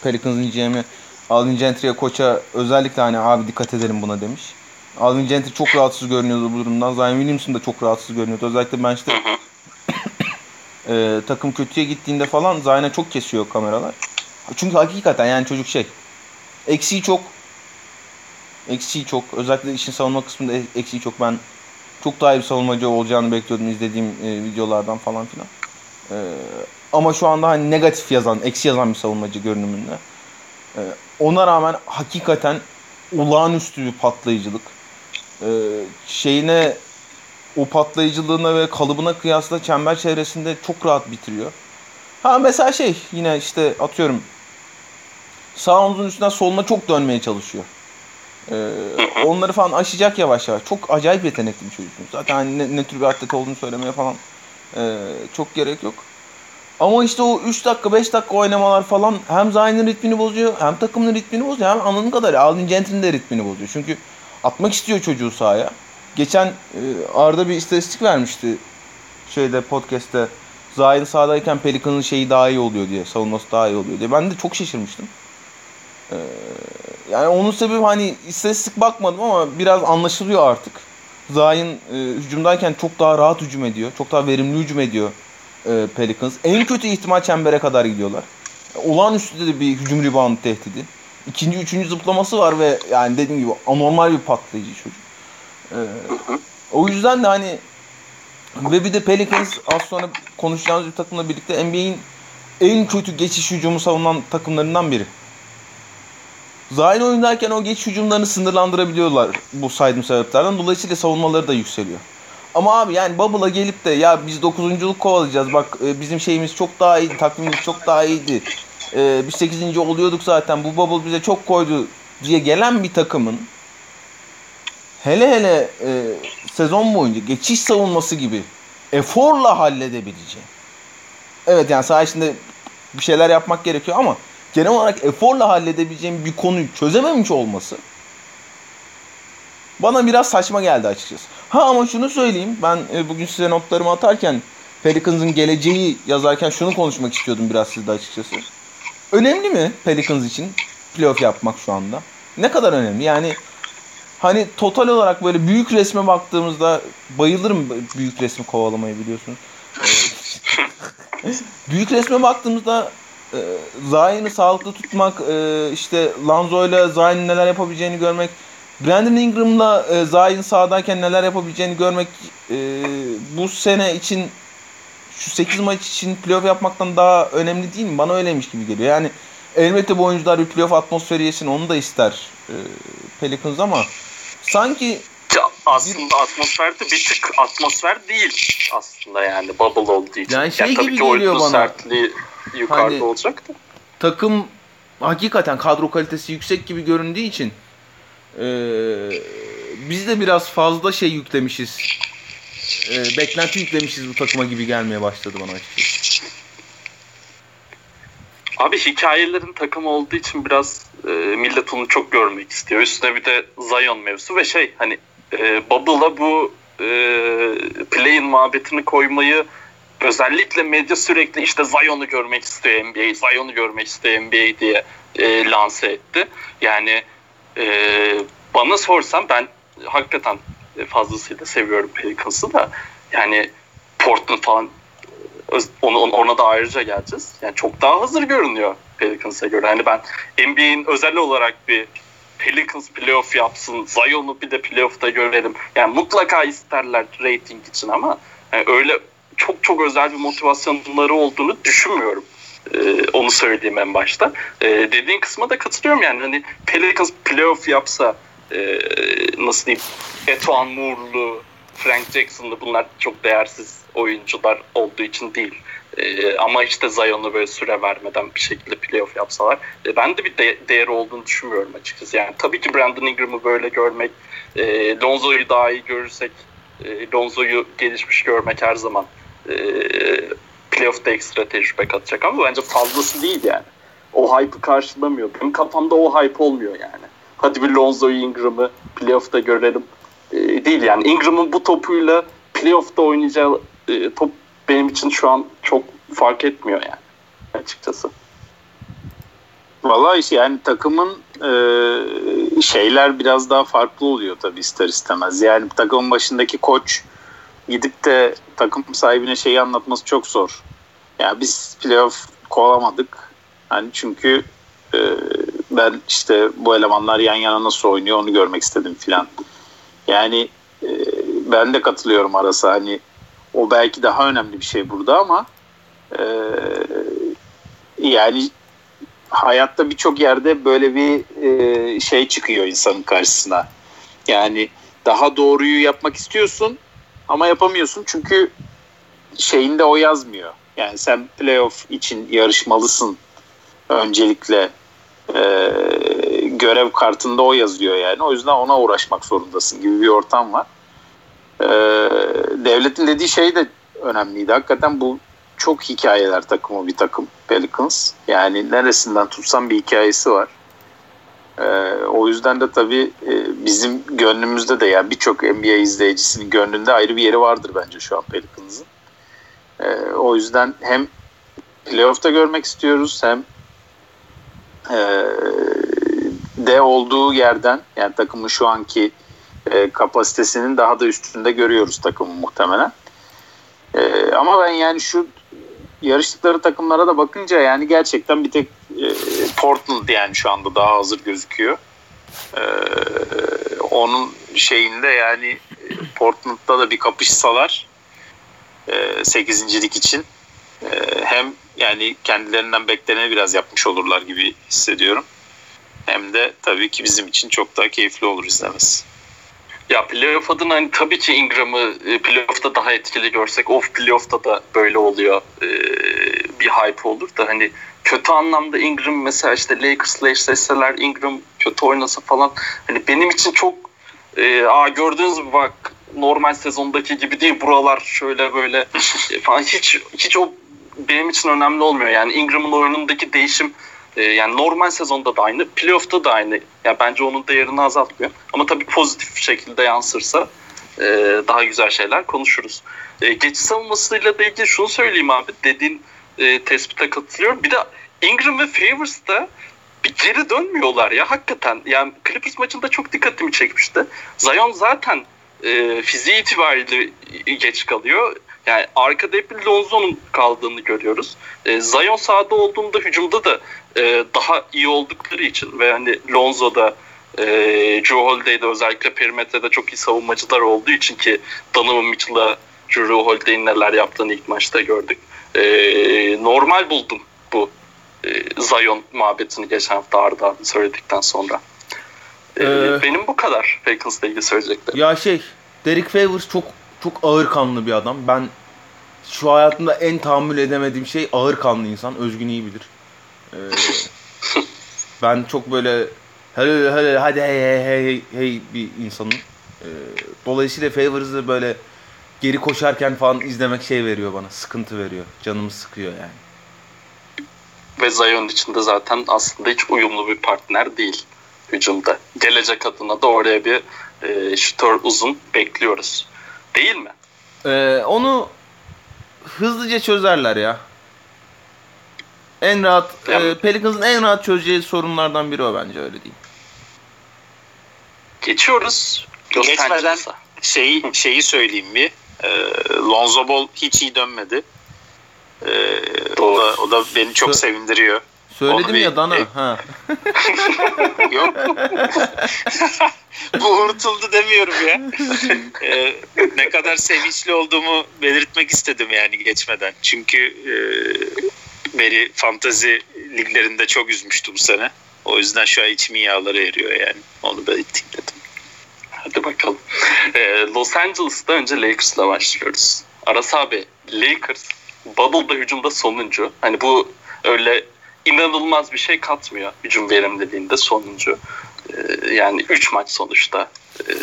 Pelicans'ın GM'i Alvin Gentry'e koça özellikle hani abi dikkat edelim buna demiş. Alvin Gentry çok rahatsız görünüyordu bu durumdan. Zion Williamson da çok rahatsız görünüyordu. Özellikle ben işte e, takım kötüye gittiğinde falan Zion'a çok kesiyor kameralar. Çünkü hakikaten yani çocuk şey. Eksiği çok. Eksiği çok. Özellikle işin savunma kısmında eksiği çok. Ben çok daha iyi bir savunmacı olacağını bekliyordum izlediğim e, videolardan falan filan. E, ama şu anda hani negatif yazan, eksi yazan bir savunmacı görünümünde. E, ona rağmen hakikaten olağanüstü bir patlayıcılık. E, şeyine o patlayıcılığına ve kalıbına kıyasla çember çevresinde çok rahat bitiriyor. Ha mesela şey yine işte atıyorum sağ omzun üstünden soluna çok dönmeye çalışıyor. Ee, onları falan aşacak yavaş yavaş. Çok acayip yetenekli bir çocuksun. Zaten hani ne, ne tür bir atlet olduğunu söylemeye falan e, çok gerek yok. Ama işte o 3 dakika 5 dakika oynamalar falan hem Zayn'in ritmini bozuyor hem takımın ritmini bozuyor hem anladığım kadarıyla Alvin Gentry'nin de ritmini bozuyor. Çünkü atmak istiyor çocuğu sahaya. Geçen e, Arda bir istatistik vermişti şeyde podcast'te. Zayn sahadayken Pelican'ın şeyi daha iyi oluyor diye, savunması daha iyi oluyor diye. Ben de çok şaşırmıştım. Ee, yani onun sebebi hani istatistik bakmadım ama biraz anlaşılıyor artık. Zayn e, hücumdayken çok daha rahat hücum ediyor. Çok daha verimli hücum ediyor e, Pelicans. En kötü ihtimal çembere kadar gidiyorlar. Olağanüstü de bir hücum rebound tehdidi. İkinci, üçüncü zıplaması var ve yani dediğim gibi anormal bir patlayıcı çocuk. Ee, o yüzden de hani ve bir de Pelicans az sonra konuşacağımız bir takımla birlikte NBA'in en kötü geçiş hücumu savunan takımlarından biri. Zayn oynarken o geçiş hücumlarını sınırlandırabiliyorlar bu saydığım sebeplerden. Dolayısıyla savunmaları da yükseliyor. Ama abi yani Bubble'a gelip de ya biz dokuzunculuk kovalayacağız. Bak e, bizim şeyimiz çok daha iyiydi. Takvimimiz çok daha iyiydi. E, biz sekizinci oluyorduk zaten. Bu Bubble bize çok koydu diye gelen bir takımın hele hele e, sezon boyunca geçiş savunması gibi eforla halledebileceği. Evet yani saha içinde bir şeyler yapmak gerekiyor ama genel olarak eforla halledebileceğim bir konuyu çözememiş olması bana biraz saçma geldi açıkçası. Ha ama şunu söyleyeyim. Ben e, bugün size notlarımı atarken Pelicans'ın geleceği yazarken şunu konuşmak istiyordum biraz sizde açıkçası. Önemli mi Pelicans için playoff yapmak şu anda? Ne kadar önemli? Yani hani total olarak böyle büyük resme baktığımızda bayılırım büyük resmi kovalamayı biliyorsunuz. büyük resme baktığımızda e, Zayn'i sağlıklı tutmak, e, işte Lanzo'yla Zayn'in neler yapabileceğini görmek, Brandon Ingram'la e, Zayn sahadayken neler yapabileceğini görmek e, bu sene için şu 8 maç için playoff yapmaktan daha önemli değil mi? Bana öyleymiş gibi geliyor. Yani elbette bu oyuncular bir playoff atmosferi yesin onu da ister e, Pelicans ama sanki aslında atmosferde bir tık atmosfer değil aslında yani bubble olduğu için. Yani şey yani gibi geliyor bana. sertliği yukarıda hani, olacak da. Takım hakikaten kadro kalitesi yüksek gibi göründüğü için e, biz de biraz fazla şey yüklemişiz. E, beklenti yüklemişiz bu takıma gibi gelmeye başladı bana açıkçası. Abi hikayelerin takım olduğu için biraz e, millet onu çok görmek istiyor. Üstüne bir de Zion mevzusu ve şey hani e, Bubble'a bu e, play'in muhabbetini koymayı özellikle medya sürekli işte Zion'u görmek istiyor NBA, Zion'u görmek istiyor NBA diye e, lanse etti. Yani e, bana sorsan ben hakikaten fazlasıyla seviyorum Pelicans'ı da yani Portland falan onu, ona da ayrıca geleceğiz. Yani çok daha hazır görünüyor Pelicans'a göre. Hani ben NBA'in özel olarak bir Pelicans playoff yapsın, Zion'u bir de playoff'ta görelim. Yani mutlaka isterler rating için ama yani öyle çok çok özel bir motivasyonları olduğunu düşünmüyorum. Ee, onu söyleyeyim en başta. Ee, dediğin kısma da katılıyorum yani. Hani Pelicans playoff yapsa e, nasıl diyeyim Eto'an Moore'lu, Frank Jackson'lı bunlar çok değersiz oyuncular olduğu için değil. Ee, ama işte Zion'u böyle süre vermeden bir şekilde playoff yapsalar e, ben de bir de- değeri olduğunu düşünmüyorum açıkçası. Yani tabii ki Brandon Ingram'ı böyle görmek, e, Lonzo'yu daha iyi görürsek, e, Lonzo'yu gelişmiş görmek her zaman e, playoff'ta ekstra tecrübe katacak ama bence fazlası değil yani. O hype'ı karşılamıyor. Benim kafamda o hype olmuyor yani. Hadi bir Lonzo Ingram'ı playoff'ta görelim. Ee, değil yani. Ingram'ın bu topuyla playoff'ta oynayacağı e, top benim için şu an çok fark etmiyor yani açıkçası. Valla işte yani takımın e, şeyler biraz daha farklı oluyor tabii ister istemez. Yani takımın başındaki koç gidip de takım sahibine şeyi anlatması çok zor. Yani biz playoff kovamadık. Hani çünkü e, ben işte bu elemanlar yan yana nasıl oynuyor onu görmek istedim filan. Yani e, ben de katılıyorum arası hani o belki daha önemli bir şey burada ama e, yani hayatta birçok yerde böyle bir e, şey çıkıyor insanın karşısına. Yani daha doğruyu yapmak istiyorsun ama yapamıyorsun çünkü şeyinde o yazmıyor. Yani sen playoff için yarışmalısın öncelikle e, görev kartında o yazıyor yani. O yüzden ona uğraşmak zorundasın gibi bir ortam var. E, devletin dediği şey de önemliydi. Hakikaten bu çok hikayeler takımı bir takım Pelicans. Yani neresinden tutsam bir hikayesi var. Ee, o yüzden de tabii e, bizim gönlümüzde de yani birçok NBA izleyicisinin gönlünde ayrı bir yeri vardır bence şu an Pelicans'ın. Ee, o yüzden hem playoff'ta görmek istiyoruz hem e, de olduğu yerden yani takımın şu anki e, kapasitesinin daha da üstünde görüyoruz takımı muhtemelen. E, ama ben yani şu yarıştıkları takımlara da bakınca yani gerçekten bir tek e, Portland yani şu anda daha hazır gözüküyor. E, onun şeyinde yani Portland'da da bir kapışsalar e, 8. lig için e, hem yani kendilerinden bekleneni biraz yapmış olurlar gibi hissediyorum. Hem de tabii ki bizim için çok daha keyifli olur izlemesi. Ya playoff adına hani tabii ki Ingram'ı e, playoff'ta daha etkili görsek off playoff'ta da böyle oluyor ee, bir hype olur da hani kötü anlamda Ingram mesela işte Lakers'la eşleşseler Ingram kötü oynasa falan hani benim için çok e, aa gördüğünüz gibi bak normal sezondaki gibi değil buralar şöyle böyle. Falan hiç hiç o benim için önemli olmuyor. Yani Ingram'ın oyunundaki değişim e, yani normal sezonda da aynı, playoff'ta da aynı. Yani bence onun değerini azaltmıyor. Ama tabii pozitif şekilde yansırsa e, daha güzel şeyler konuşuruz. E, geçiş savunmasıyla da ilgili şunu söyleyeyim abi. Dediğin e, tespite katılıyorum. Bir de Ingram ve Favors da bir geri dönmüyorlar ya hakikaten. Yani Clippers maçında çok dikkatimi çekmişti. Zion zaten e, fiziği itibariyle geç kalıyor. Yani arkada hep Lonzo'nun kaldığını görüyoruz. E, Zion sahada olduğunda hücumda da e, daha iyi oldukları için ve hani Lonzo'da e, Joe Holiday'de özellikle perimetrede çok iyi savunmacılar olduğu için ki Donovan Mitchell'a Drew Holiday'in neler yaptığını ilk maçta gördük. E, normal buldum bu e, Zion muhabbetini geçen hafta Arda abi söyledikten sonra. E, ee, benim bu kadar Falcons'la ilgili söyleyeceklerim. Ya şey Derek Favors çok çok ağır kanlı bir adam. Ben şu hayatımda en tahammül edemediğim şey ağır kanlı insan. Özgün iyi bilir. Ee, ben çok böyle hele hele hadi hey hey hey hey bir insanım. Ee, dolayısıyla Favors'ı böyle geri koşarken falan izlemek şey veriyor bana. Sıkıntı veriyor. Canımı sıkıyor yani. Ve Zion içinde zaten aslında hiç uyumlu bir partner değil hücumda. Gelecek adına da oraya bir e, şutör uzun bekliyoruz. Değil mi? Ee, onu hızlıca çözerler ya. En rahat yani, e, Pelicans'ın en rahat çözeceği sorunlardan biri o bence öyle değil. Geçiyoruz. Los Geçmeden şeyi, şeyi söyleyeyim bir. E, Lonzo Ball hiç iyi dönmedi. E, o, da, o da beni çok Sö- sevindiriyor. Söyledim ya Dana. E, ha. Yok. Bu unutuldu demiyorum ya. Ee, ne kadar sevinçli olduğumu belirtmek istedim yani geçmeden. Çünkü e, beni fantazi liglerinde çok üzmüştü bu sene. O yüzden şu an içimin yağları eriyor yani. Onu belirteyim dedim. Hadi bakalım. Ee, Los Angeles'ta önce Lakers'la başlıyoruz. Aras abi Lakers Bubble'da hücumda sonuncu. Hani bu öyle inanılmaz bir şey katmıyor hücum verimliliğinde sonuncu. Ee, yani 3 maç sonuçta. Ee,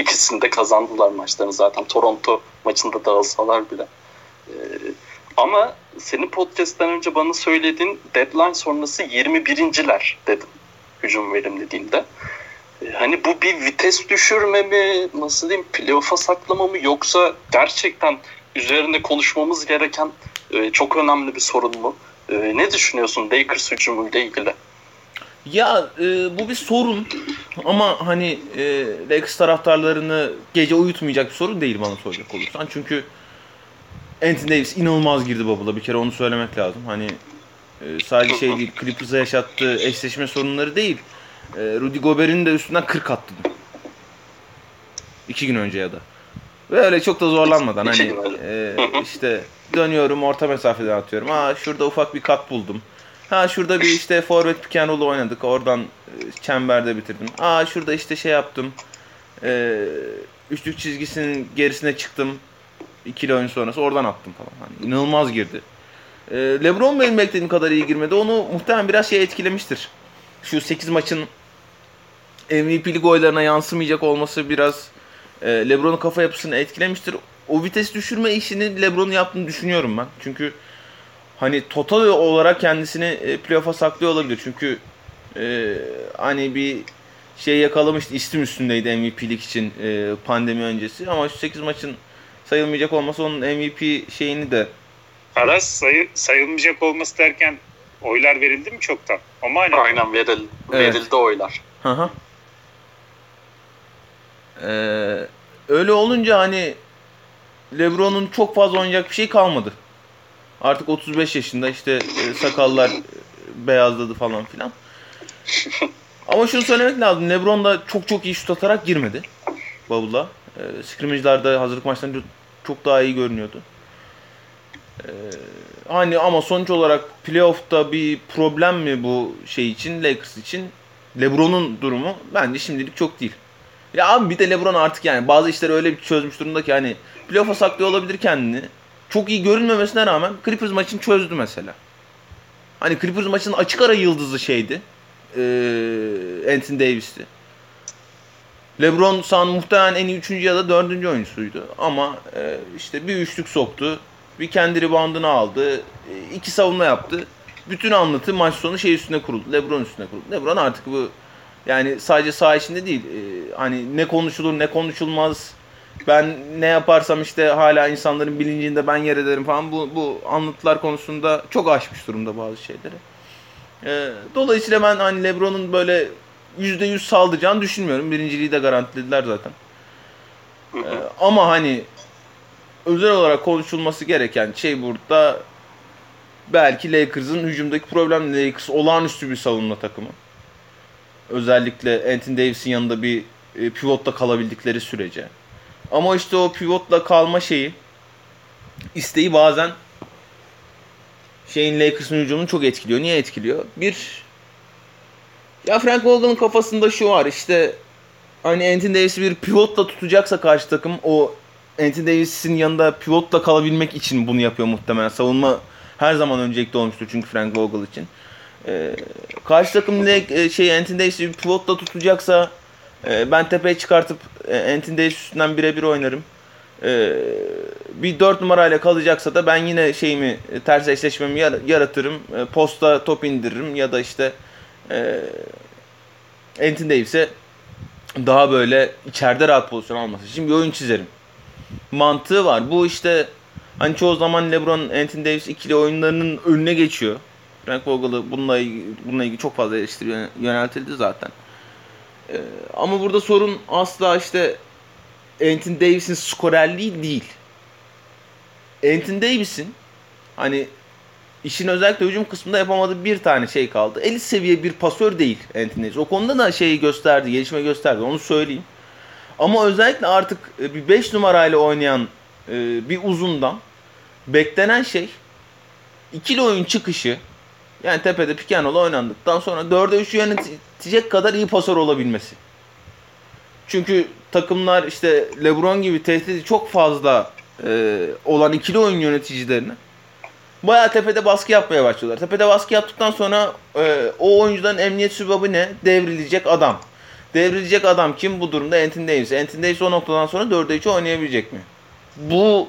ikisini kazandılar maçlarını zaten. Toronto maçında dağılsalar bile. Ee, Ama senin podcast'ten önce bana söylediğin deadline sonrası 21.ler dedin hücum verimliliğinde. E, hani bu bir vites düşürme mi, nasıl diyeyim, playoff'a saklama mı yoksa gerçekten üzerinde konuşmamız gereken e, çok önemli bir sorun mu? E, ne düşünüyorsun Lakers hücumuyla ilgili? Ya e, bu bir sorun ama hani e, Lakers taraftarlarını gece uyutmayacak bir sorun değil bana soracak olursan. Çünkü Anthony Davis inanılmaz girdi bubble'a bir kere onu söylemek lazım. Hani e, sadece şey değil Clippers'a yaşattığı eşleşme sorunları değil. E, Rudy Gobert'in de üstünden 40 attı. İki gün önce ya da. Ve öyle çok da zorlanmadan hani e, işte dönüyorum orta mesafeden atıyorum. Ha şurada ufak bir kat buldum. Ha şurada bir işte forvet pick oynadık. Oradan e, çemberde bitirdim. Aa şurada işte şey yaptım. E, üçlük çizgisinin gerisine çıktım. İkili oyun sonrası oradan attım falan. Hani inanılmaz girdi. E, LeBron benim beklediğim kadar iyi girmedi. Onu muhtemelen biraz şey etkilemiştir. Şu 8 maçın MVP'lik oylarına yansımayacak olması biraz e, LeBron'un kafa yapısını etkilemiştir. O vites düşürme işini LeBron'un yaptığını düşünüyorum ben. Çünkü hani total olarak kendisini e, playoff'a saklıyor olabilir. Çünkü e, hani bir şey yakalamıştı. istim üstündeydi MVP'lik için e, pandemi öncesi. Ama şu 8 maçın sayılmayacak olması onun MVP şeyini de Aras sayı, sayılmayacak olması derken oylar verildi mi çoktan? Ama aynen. Aynen verildi, Evet. verildi oylar. Hı hı. Ee, öyle olunca hani LeBron'un çok fazla oynayacak bir şey kalmadı. Artık 35 yaşında işte e, sakallar e, beyazladı falan filan. Ama şunu söylemek lazım. LeBron da çok çok iyi şut atarak girmedi. Bubble'a. E, scrimmage'larda hazırlık maçlarında çok daha iyi görünüyordu. E, hani ama sonuç olarak playoff'ta bir problem mi bu şey için Lakers için? LeBron'un durumu bence şimdilik çok değil. Ya abi bir de LeBron artık yani bazı işleri öyle bir çözmüş durumda ki hani playoff'a saklıyor olabilir kendini. Çok iyi görünmemesine rağmen Clippers maçını çözdü mesela. Hani Clippers maçının açık ara yıldızı şeydi. Ee, Anthony Davis'ti. LeBron sahanın muhtemelen en iyi 3. ya da 4. oyuncusuydu. Ama e, işte bir üçlük soktu. Bir kendi reboundını aldı. iki savunma yaptı. Bütün anlatı maç sonu şey üstüne kuruldu. LeBron üstüne kuruldu. LeBron artık bu yani sadece saha içinde değil. e, hani ne konuşulur ne konuşulmaz. Ben ne yaparsam işte hala insanların bilincinde ben yer ederim falan. Bu, bu anlatılar konusunda çok aşmış durumda bazı şeyleri. E, dolayısıyla ben hani LeBron'un böyle %100 saldıracağını düşünmüyorum. Birinciliği de garantilediler zaten. E, ama hani özel olarak konuşulması gereken şey burada belki Lakers'ın hücumdaki problem Lakers olağanüstü bir savunma takımı. Özellikle Anthony Davis'in yanında bir e, pivotla kalabildikleri sürece. Ama işte o pivotla kalma şeyi isteği bazen şeyin Lakers'ın hücumunu çok etkiliyor. Niye etkiliyor? Bir ya Frank Vogel'ın kafasında şu var işte hani Anthony Davis'i bir pivotla tutacaksa karşı takım o Anthony Davis'in yanında pivotla kalabilmek için bunu yapıyor muhtemelen. Savunma her zaman öncelikli olmuştur çünkü Frank Vogel için. Ee, karşı takım ne e, şey Anthony Davis'i bir pivotla tutacaksa e, ben tepeye çıkartıp e, Anthony Davis üstünden birebir oynarım. E, bir 4 numarayla kalacaksa da ben yine şeyimi e, ters eşleşmemi yar- yaratırım. E, posta top indiririm ya da işte e, Anthony Davis'e daha böyle içeride rahat pozisyon alması için bir oyun çizerim. Mantığı var. Bu işte hani çoğu zaman LeBron, Anthony Davis ikili oyunlarının önüne geçiyor. Frank Vogel'ı bununla ilgili, bununla ilgili çok fazla eleştiri yöne- yöneltildi zaten. Ee, ama burada sorun asla işte Anthony Davis'in skorerliği değil. Anthony Davis'in hani işin özellikle hücum kısmında yapamadığı bir tane şey kaldı. Elit seviye bir pasör değil Anthony Davis. O konuda da şeyi gösterdi, gelişme gösterdi. Onu söyleyeyim. Ama özellikle artık e, bir 5 numarayla oynayan e, bir uzundan beklenen şey ikili oyun çıkışı yani tepede roll oynandıktan sonra 4'e 3'ü yönetecek kadar iyi pasör olabilmesi. Çünkü takımlar işte LeBron gibi tehdidi çok fazla e, olan ikili oyun yöneticilerine bayağı tepede baskı yapmaya başlıyorlar. Tepede baskı yaptıktan sonra e, o oyuncudan emniyet sübabı ne? Devrilecek adam. Devrilecek adam kim bu durumda? Anthony Davis. Anthony Davis o noktadan sonra 4'e 3 oynayabilecek mi? Bu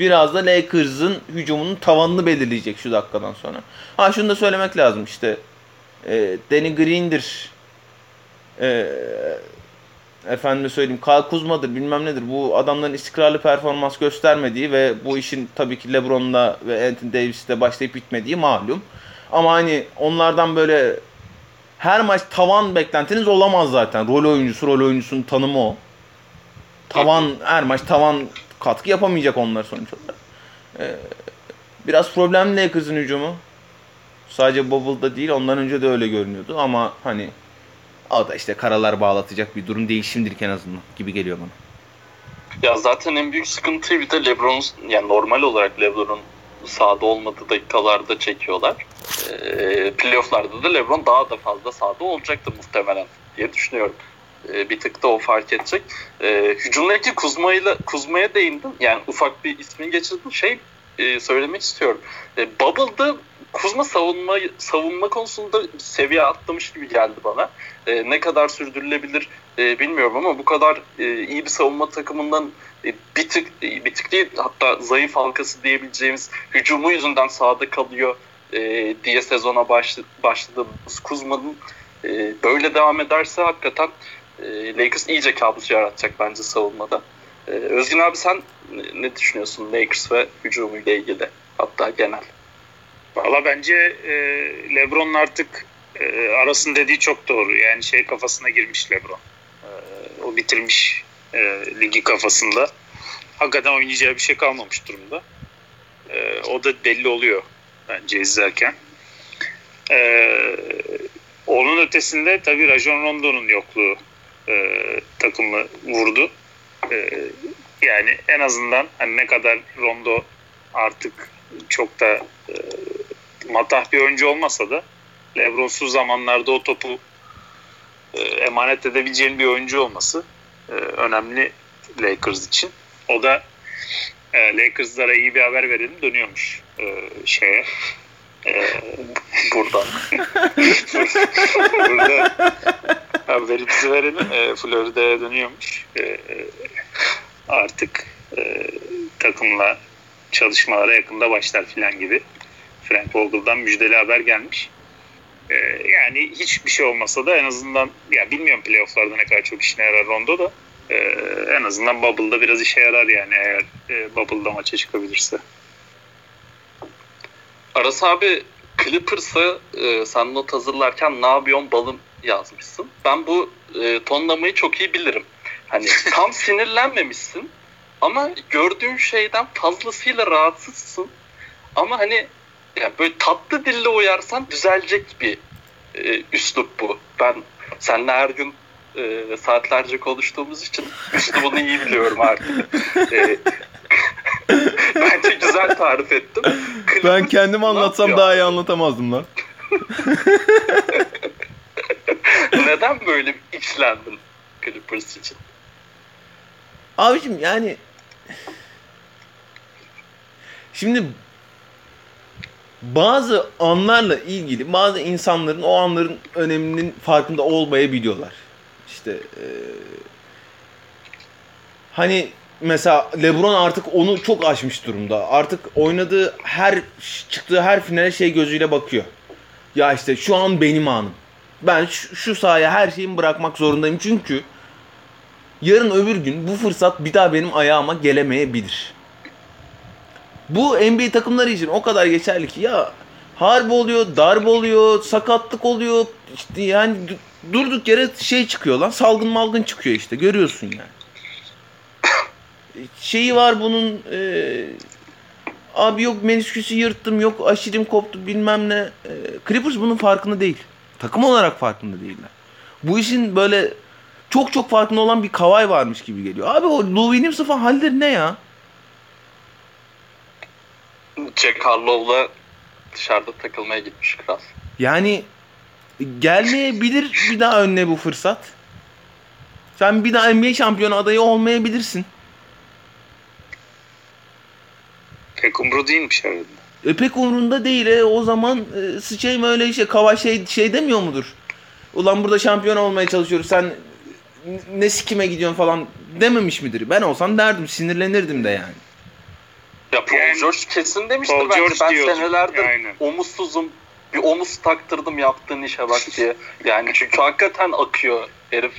biraz da Lakers'ın hücumunun tavanını belirleyecek şu dakikadan sonra. Ha şunu da söylemek lazım işte. E, Danny Green'dir. E, efendime söyleyeyim Kyle Kuzma'dır bilmem nedir. Bu adamların istikrarlı performans göstermediği ve bu işin tabii ki LeBron'la ve Anthony Davis'le başlayıp bitmediği malum. Ama hani onlardan böyle her maç tavan beklentiniz olamaz zaten. Rol oyuncusu, rol oyuncusunun tanımı o. Tavan, her maç tavan katkı yapamayacak onlar sonuç olarak. Ee, biraz problemli Lakers'ın hücumu. Sadece Bubble'da değil, ondan önce de öyle görünüyordu ama hani o da işte karalar bağlatacak bir durum değil şimdilik en azından gibi geliyor bana. Ya zaten en büyük sıkıntıyı bir de LeBron yani normal olarak LeBron'un sahada olmadığı dakikalarda çekiyorlar. Ee, playoff'larda da LeBron daha da fazla sahada olacaktır muhtemelen diye düşünüyorum. Ee, bir tık da o fark edecek. Ee, hücumdaki Kuzma'yla Kuzma'ya değindim. Yani ufak bir ismini geçirdim. Şey e, söylemek istiyorum. E, Bubble'da Kuzma savunma savunma konusunda seviye atlamış gibi geldi bana. E, ne kadar sürdürülebilir e, bilmiyorum ama bu kadar e, iyi bir savunma takımından e, bir tık e, bir tık değil hatta zayıf halkası diyebileceğimiz hücumu yüzünden sahada kalıyor e, diye sezona başladı, başladığımız Kuzma'nın e, böyle devam ederse hakikaten e, Lakers iyice kabus yaratacak bence savunmada. E, Özgün abi sen ne düşünüyorsun Lakers ve hücumuyla ilgili hatta genel? Valla bence e, LeBron'un artık e, arasın dediği çok doğru. Yani şey kafasına girmiş LeBron. E, o bitirmiş e, ligi kafasında. Hakikaten oynayacağı bir şey kalmamış durumda. O da belli oluyor bence izlerken. Onun ötesinde tabii Rajon Rondo'nun yokluğu e, takımı vurdu. E, yani en azından hani ne kadar Rondo artık çok da e, matah bir oyuncu olmasa da Lebron'suz zamanlarda o topu e, emanet edebileceğin bir oyuncu olması e, önemli Lakers için. O da e, Lakers'lara iyi bir haber verelim dönüyormuş e, şeye. E, buradan. Burada haberimizi verelim. E, Florida'ya dönüyormuş. E, artık e, takımla çalışmalara yakında başlar filan gibi. Frank Vogel'dan müjdeli haber gelmiş. Ee, yani hiçbir şey olmasa da en azından ya bilmiyorum playofflarda ne kadar çok işine yarar Rondo da e, en azından Bubble'da biraz işe yarar yani eğer e, Bubble'da maça çıkabilirse. Aras abi Clippers'ı e, sen not hazırlarken ne yapıyorsun balım yazmışsın. Ben bu e, tonlamayı çok iyi bilirim. Hani tam sinirlenmemişsin ama gördüğün şeyden fazlasıyla rahatsızsın. Ama hani yani böyle tatlı dille uyarsan düzelecek bir e, üslup bu. Ben seninle her gün e, saatlerce konuştuğumuz için üslubunu iyi biliyorum artık. E, bence güzel tarif ettim. ben kendim anlatsam daha iyi anlatamazdım lan. Neden böyle içlendin Clippers için? Abicim yani şimdi bazı anlarla ilgili bazı insanların o anların öneminin farkında olmayabiliyorlar. İşte e, hani mesela LeBron artık onu çok aşmış durumda. Artık oynadığı her çıktığı her finale şey gözüyle bakıyor. Ya işte şu an benim anım. Ben şu, şu sahaya her şeyimi bırakmak zorundayım çünkü yarın öbür gün bu fırsat bir daha benim ayağıma gelemeyebilir. Bu NBA takımları için o kadar geçerli ki ya harp oluyor, darp oluyor, sakatlık oluyor. İşte yani durduk yere şey çıkıyor lan. Salgın malgın çıkıyor işte. Görüyorsun yani. Şeyi var bunun e, abi yok menisküsü yırttım, yok aşirim koptu bilmem ne. E, Clippers bunun farkında değil. Takım olarak farkında değiller. Bu işin böyle çok çok farkında olan bir kavay varmış gibi geliyor. Abi o Lou Williams'ın falan halleri ne ya? Jack Harlow'la dışarıda takılmaya gitmiş kral. Yani gelmeyebilir bir daha önüne bu fırsat. Sen bir daha NBA şampiyonu adayı olmayabilirsin. Pek umru değilmiş herhalde. E pek umrunda değil. E, o zaman e, sıçayım öyle işte kava şey şey demiyor mudur? Ulan burada şampiyon olmaya çalışıyoruz. Sen ne sikime gidiyorsun falan dememiş midir? Ben olsam derdim sinirlenirdim de yani. Ya Paul Yani- George kesin demiştir Paul belki. George ben diyor. senelerdir Aynen. omuzsuzum. Bir omuz taktırdım yaptığın işe bak diye. Yani çünkü hakikaten akıyor herif.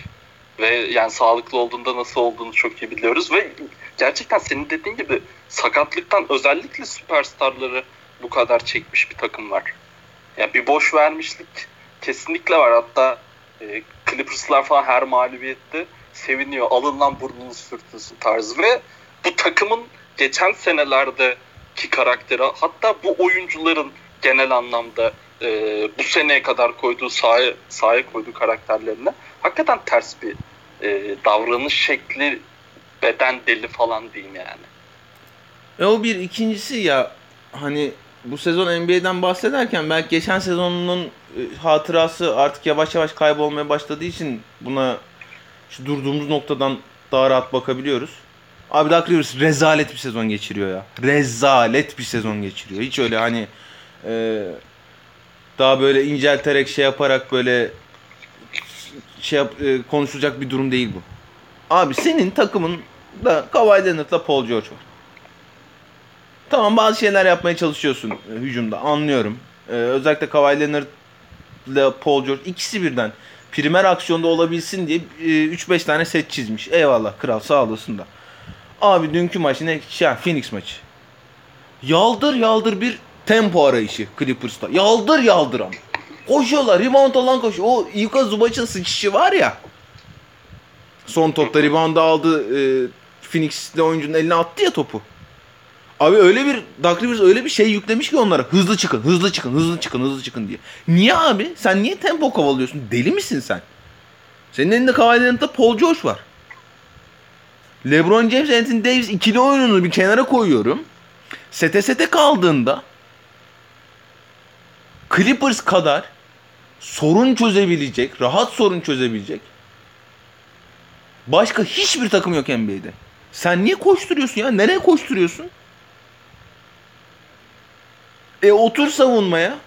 Ve yani sağlıklı olduğunda nasıl olduğunu çok iyi biliyoruz. Ve gerçekten senin dediğin gibi sakatlıktan özellikle süperstarları bu kadar çekmiş bir takım var. Yani bir boş vermişlik kesinlikle var. Hatta e, Clippers'lar falan her mağlubiyette seviniyor. Alın lan burnunu sürtünsün tarzı. Ve bu takımın geçen senelerdeki karakteri hatta bu oyuncuların genel anlamda e, bu seneye kadar koyduğu sahaya, sahaya koyduğu karakterlerine hakikaten ters bir e, davranış şekli beden deli falan diyeyim yani. E o bir ikincisi ya hani bu sezon NBA'den bahsederken belki geçen sezonun e, hatırası artık yavaş yavaş kaybolmaya başladığı için buna şu durduğumuz noktadan daha rahat bakabiliyoruz. Abi Doug Rivers rezalet bir sezon geçiriyor ya. Rezalet bir sezon geçiriyor. Hiç öyle hani e, daha böyle incelterek şey yaparak böyle şey yap, e, konuşulacak bir durum değil bu. Abi senin takımın da Kawhi Leonard'la Paul George var. Tamam bazı şeyler yapmaya çalışıyorsun e, hücumda anlıyorum. Ee, özellikle Kawhi Leonard'la Paul George ikisi birden primer aksiyonda olabilsin diye e, 3-5 tane set çizmiş. Eyvallah kral sağ olasın da. Abi dünkü maç ne? Şey, Phoenix maçı. Yaldır yaldır bir tempo arayışı Clippers'ta. Yaldır yaldır ama. Koşuyorlar. Rebound alan koşuyor. O Ivka Zubac'ın sıçışı var ya. Son topta rebound'ı aldı. E, Phoenix'te oyuncunun eline attı ya topu. Abi öyle bir Doug Rivers öyle bir şey yüklemiş ki onlara. Hızlı çıkın, hızlı çıkın, hızlı çıkın, hızlı çıkın diye. Niye abi? Sen niye tempo kovalıyorsun? Deli misin sen? Senin elinde Leonard'da Paul George var. LeBron James, Anthony Davis ikili oyununu bir kenara koyuyorum. Sete sete kaldığında Clippers kadar sorun çözebilecek, rahat sorun çözebilecek başka hiçbir takım yok NBA'de. Sen niye koşturuyorsun ya? Nereye koşturuyorsun? E otur savunmaya.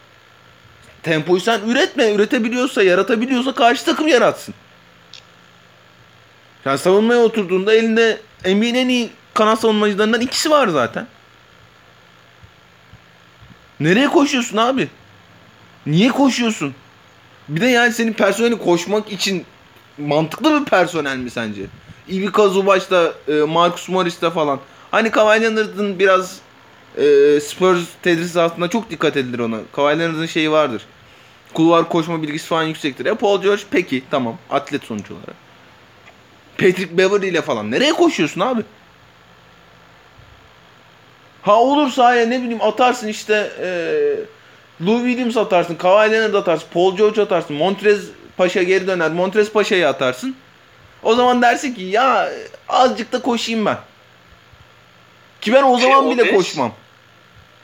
Tempoyu sen üretme. Üretebiliyorsa, yaratabiliyorsa karşı takım yaratsın. Sen savunmaya oturduğunda elinde NBA'nin en iyi kanat savunmacılarından ikisi var zaten. Nereye koşuyorsun abi? Niye koşuyorsun? Bir de yani senin personeli koşmak için mantıklı bir personel mi sence? Ivica Zubac'ta, e, Marcus Morris'te falan. Hani Kawhi Leonard'ın biraz e, Spurs tedrisatında çok dikkat edilir ona. Kawhi Leonard'ın şeyi vardır. Kulvar koşma bilgisi falan yüksektir. E Paul George peki tamam atlet sonuç olarak. Patrick Beverly ile falan. Nereye koşuyorsun abi? Ha olur sahaya ne bileyim atarsın işte e, Lou Williams atarsın, Kawhi Leonard atarsın, Paul George atarsın, Montrez Paşa geri döner, Montrez Paşa'yı atarsın. O zaman dersin ki ya azıcık da koşayım ben. Ki ben o zaman o bile beş- koşmam.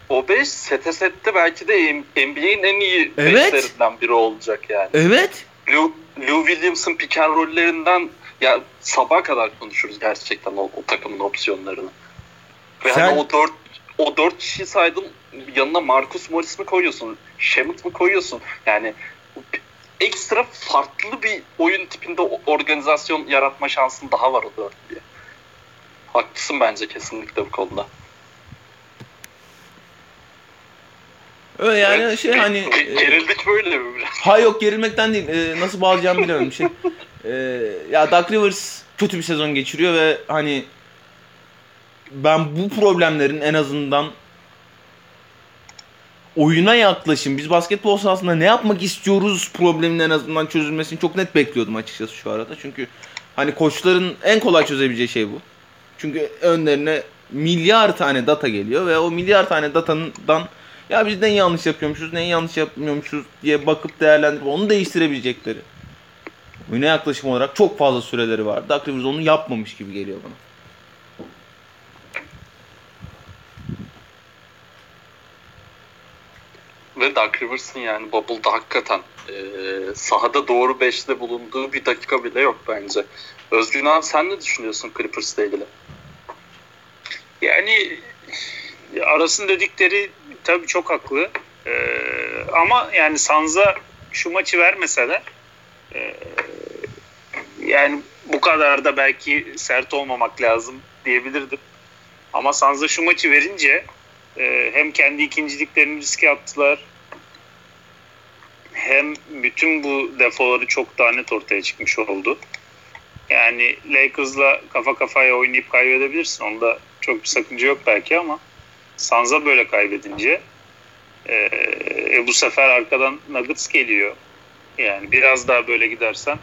O 5 sete sette belki de NBA'in en iyi Evet. beşlerinden biri olacak yani. Evet. Lou, Lou Williams'ın pick and roll'lerinden ya sabah kadar konuşuruz gerçekten o, o takımın opsiyonlarını. Ve Sen- hani o dört o dört kişi saydın yanına Marcus Morris mi koyuyorsun? Şemit mi koyuyorsun? Yani ekstra farklı bir oyun tipinde organizasyon yaratma şansın daha var o dörtlüye. Haklısın bence kesinlikle bu konuda. Öyle yani Evet, şey hani e, gerildik böyle mi biraz? ha yok gerilmekten değil. E, nasıl bağlayacağımı biliyorum şey. E, ya Doug Rivers kötü bir sezon geçiriyor ve hani ben bu problemlerin en azından oyuna yaklaşım, biz basketbol sahasında ne yapmak istiyoruz probleminin en azından çözülmesini çok net bekliyordum açıkçası şu arada. Çünkü hani koçların en kolay çözebileceği şey bu. Çünkü önlerine milyar tane data geliyor ve o milyar tane datandan ya biz neyi yanlış yapıyormuşuz, neyi yanlış yapmıyormuşuz diye bakıp değerlendirip onu değiştirebilecekleri. Oyuna yaklaşım olarak çok fazla süreleri var. Doug Rivers onu yapmamış gibi geliyor bana. Ve Doug Rivers'ın yani Bubble'da hakikaten e, sahada doğru beşte bulunduğu bir dakika bile yok bence. Özgün abi sen ne düşünüyorsun Clippers'la ilgili? Yani arasın dedikleri tabii çok haklı. Ee, ama yani Sanza şu maçı vermeseler e, yani bu kadar da belki sert olmamak lazım diyebilirdim. Ama Sanza şu maçı verince e, hem kendi ikinciliklerini riske attılar hem bütün bu defoları çok daha net ortaya çıkmış oldu. Yani Lakers'la kafa kafaya oynayıp kaybedebilirsin. Onda çok bir sakınca yok belki ama Sanza böyle kaybedince e, e, bu sefer arkadan Nuggets geliyor. Yani biraz daha böyle gidersen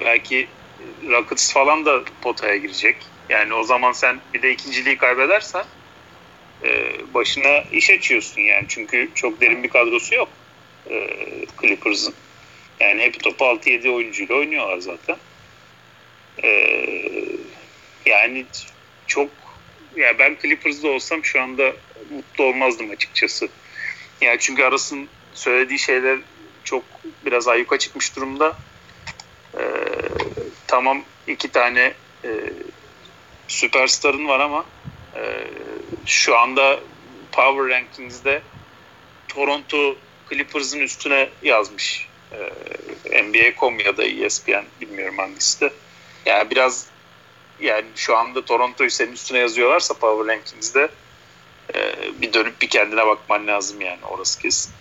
belki Rockets falan da potaya girecek. Yani o zaman sen bir de ikinciliği kaybedersen e, başına iş açıyorsun yani. Çünkü çok derin bir kadrosu yok e, Clippers'ın. Yani hep topu 6-7 oyuncuyla oynuyorlar zaten. E, yani çok ya yani ben Clippers'da olsam şu anda mutlu olmazdım açıkçası. Yani çünkü Aras'ın söylediği şeyler çok biraz ayyuka çıkmış durumda. Ee, tamam iki tane e, süperstarın var ama e, şu anda Power Rankings'de Toronto Clippers'ın üstüne yazmış. E, NBA.com ya da ESPN bilmiyorum hangisi de. Yani biraz yani şu anda Toronto'yu senin üstüne yazıyorlarsa Power Rankings'de e, bir dönüp bir kendine bakman lazım yani orası kesin.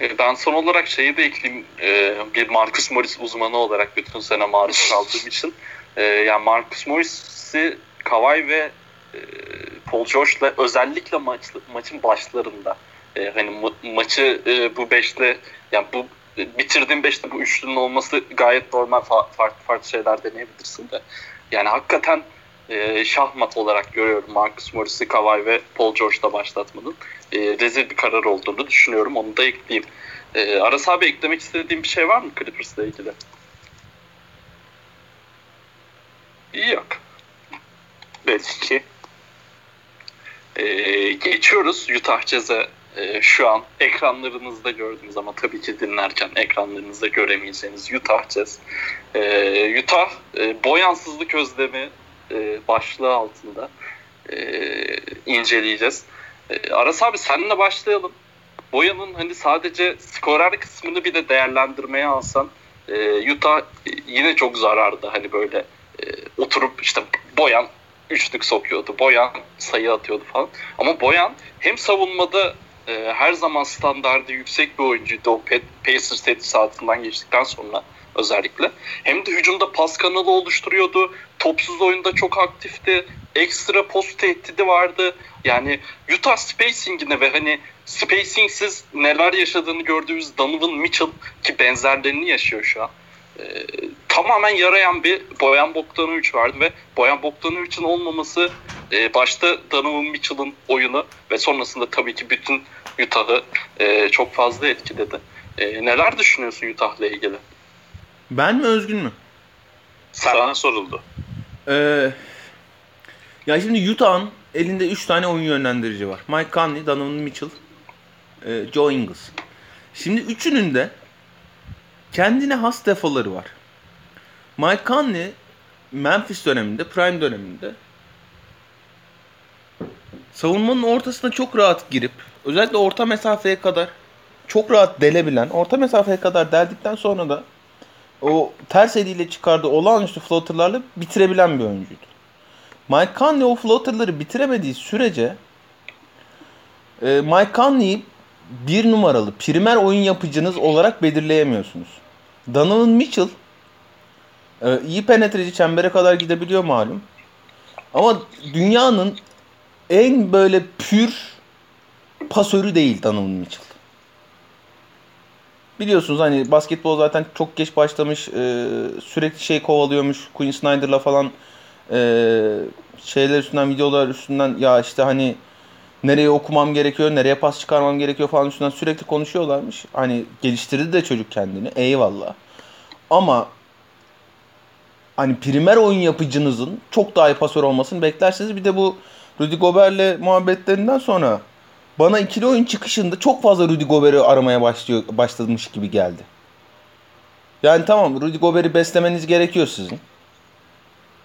E, ben son olarak şeyi de ekleyeyim. E, bir Marcus Morris uzmanı olarak bütün sene maruz kaldığım için. Yani Marcus Morris'i Kawhi ve Paul George'la özellikle maç, maçın başlarında hani ma- maçı bu beşle yani bu bitirdiğim beşte bu üçlünün olması gayet normal farklı farklı şeyler deneyebilirsin de yani hakikaten e, şahmat olarak görüyorum Marcus Morris'i, Kawhi ve Paul George'da başlatmanın e, rezil bir karar olduğunu düşünüyorum. Onu da ekleyeyim. E, Aras abi eklemek istediğim bir şey var mı Clippers'la ilgili? Yok. Belki. E, geçiyoruz Utah Jazz'e e, şu an ekranlarınızda gördüğünüz ama tabii ki dinlerken ekranlarınızda göremeyeceğiniz Utah Jazz. E, Utah e, boyansızlık özlemi e, başlığı altında e, inceleyeceğiz. E, Aras abi seninle başlayalım. Boyanın hani sadece skorer kısmını bir de değerlendirmeye alsan e, Utah yine çok zarardı. Hani böyle e, oturup işte Boyan üçlük sokuyordu. Boyan sayı atıyordu falan. Ama Boyan hem savunmada e, her zaman standardı yüksek bir oyuncuydu o Pacers tesisatından geçtikten sonra özellikle. Hem de hücumda pas kanalı oluşturuyordu. Topsuz oyunda çok aktifti. Ekstra post tehdidi vardı. Yani Utah spacing'ine ve hani spacingsiz neler yaşadığını gördüğümüz Donovan Mitchell ki benzerlerini yaşıyor şu an. Ee, tamamen yarayan bir Boyan Bogdanovic vardı ve Boyan Bogdanovic'in olmaması e, başta Donovan Mitchell'ın oyunu ve sonrasında tabii ki bütün Utah'ı e, çok fazla etkiledi. E, neler düşünüyorsun Utah'la ilgili? Ben mi Özgün mü? Sana soruldu. Ee, ya şimdi Utah'ın elinde 3 tane oyun yönlendirici var. Mike Conley, Donovan Mitchell, e, Joe Ingles. Şimdi üçünün de kendine has defoları var. Mike Conley Memphis döneminde, Prime döneminde savunmanın ortasına çok rahat girip özellikle orta mesafeye kadar çok rahat delebilen, orta mesafeye kadar deldikten sonra da o ters eliyle çıkardığı olağanüstü floaterlarla bitirebilen bir oyuncuydu. Mike Conley o floaterları bitiremediği sürece e, Mike Conley'i bir numaralı primer oyun yapıcınız olarak belirleyemiyorsunuz. Donovan Mitchell e, iyi penetreci çembere kadar gidebiliyor malum. Ama dünyanın en böyle pür pasörü değil Donovan Mitchell. Biliyorsunuz hani basketbol zaten çok geç başlamış. E, sürekli şey kovalıyormuş. Quinn Snyder'la falan e, şeyler üstünden videolar üstünden ya işte hani nereye okumam gerekiyor, nereye pas çıkarmam gerekiyor falan üstünden sürekli konuşuyorlarmış. Hani geliştirdi de çocuk kendini. Eyvallah. Ama hani primer oyun yapıcınızın çok daha iyi pasör olmasını beklersiniz. Bir de bu Rudy Gobert'le muhabbetlerinden sonra bana ikili oyun çıkışında çok fazla Rudy Gobert'i aramaya başlıyor, başlamış gibi geldi. Yani tamam Rudy Gobert'i beslemeniz gerekiyor sizin.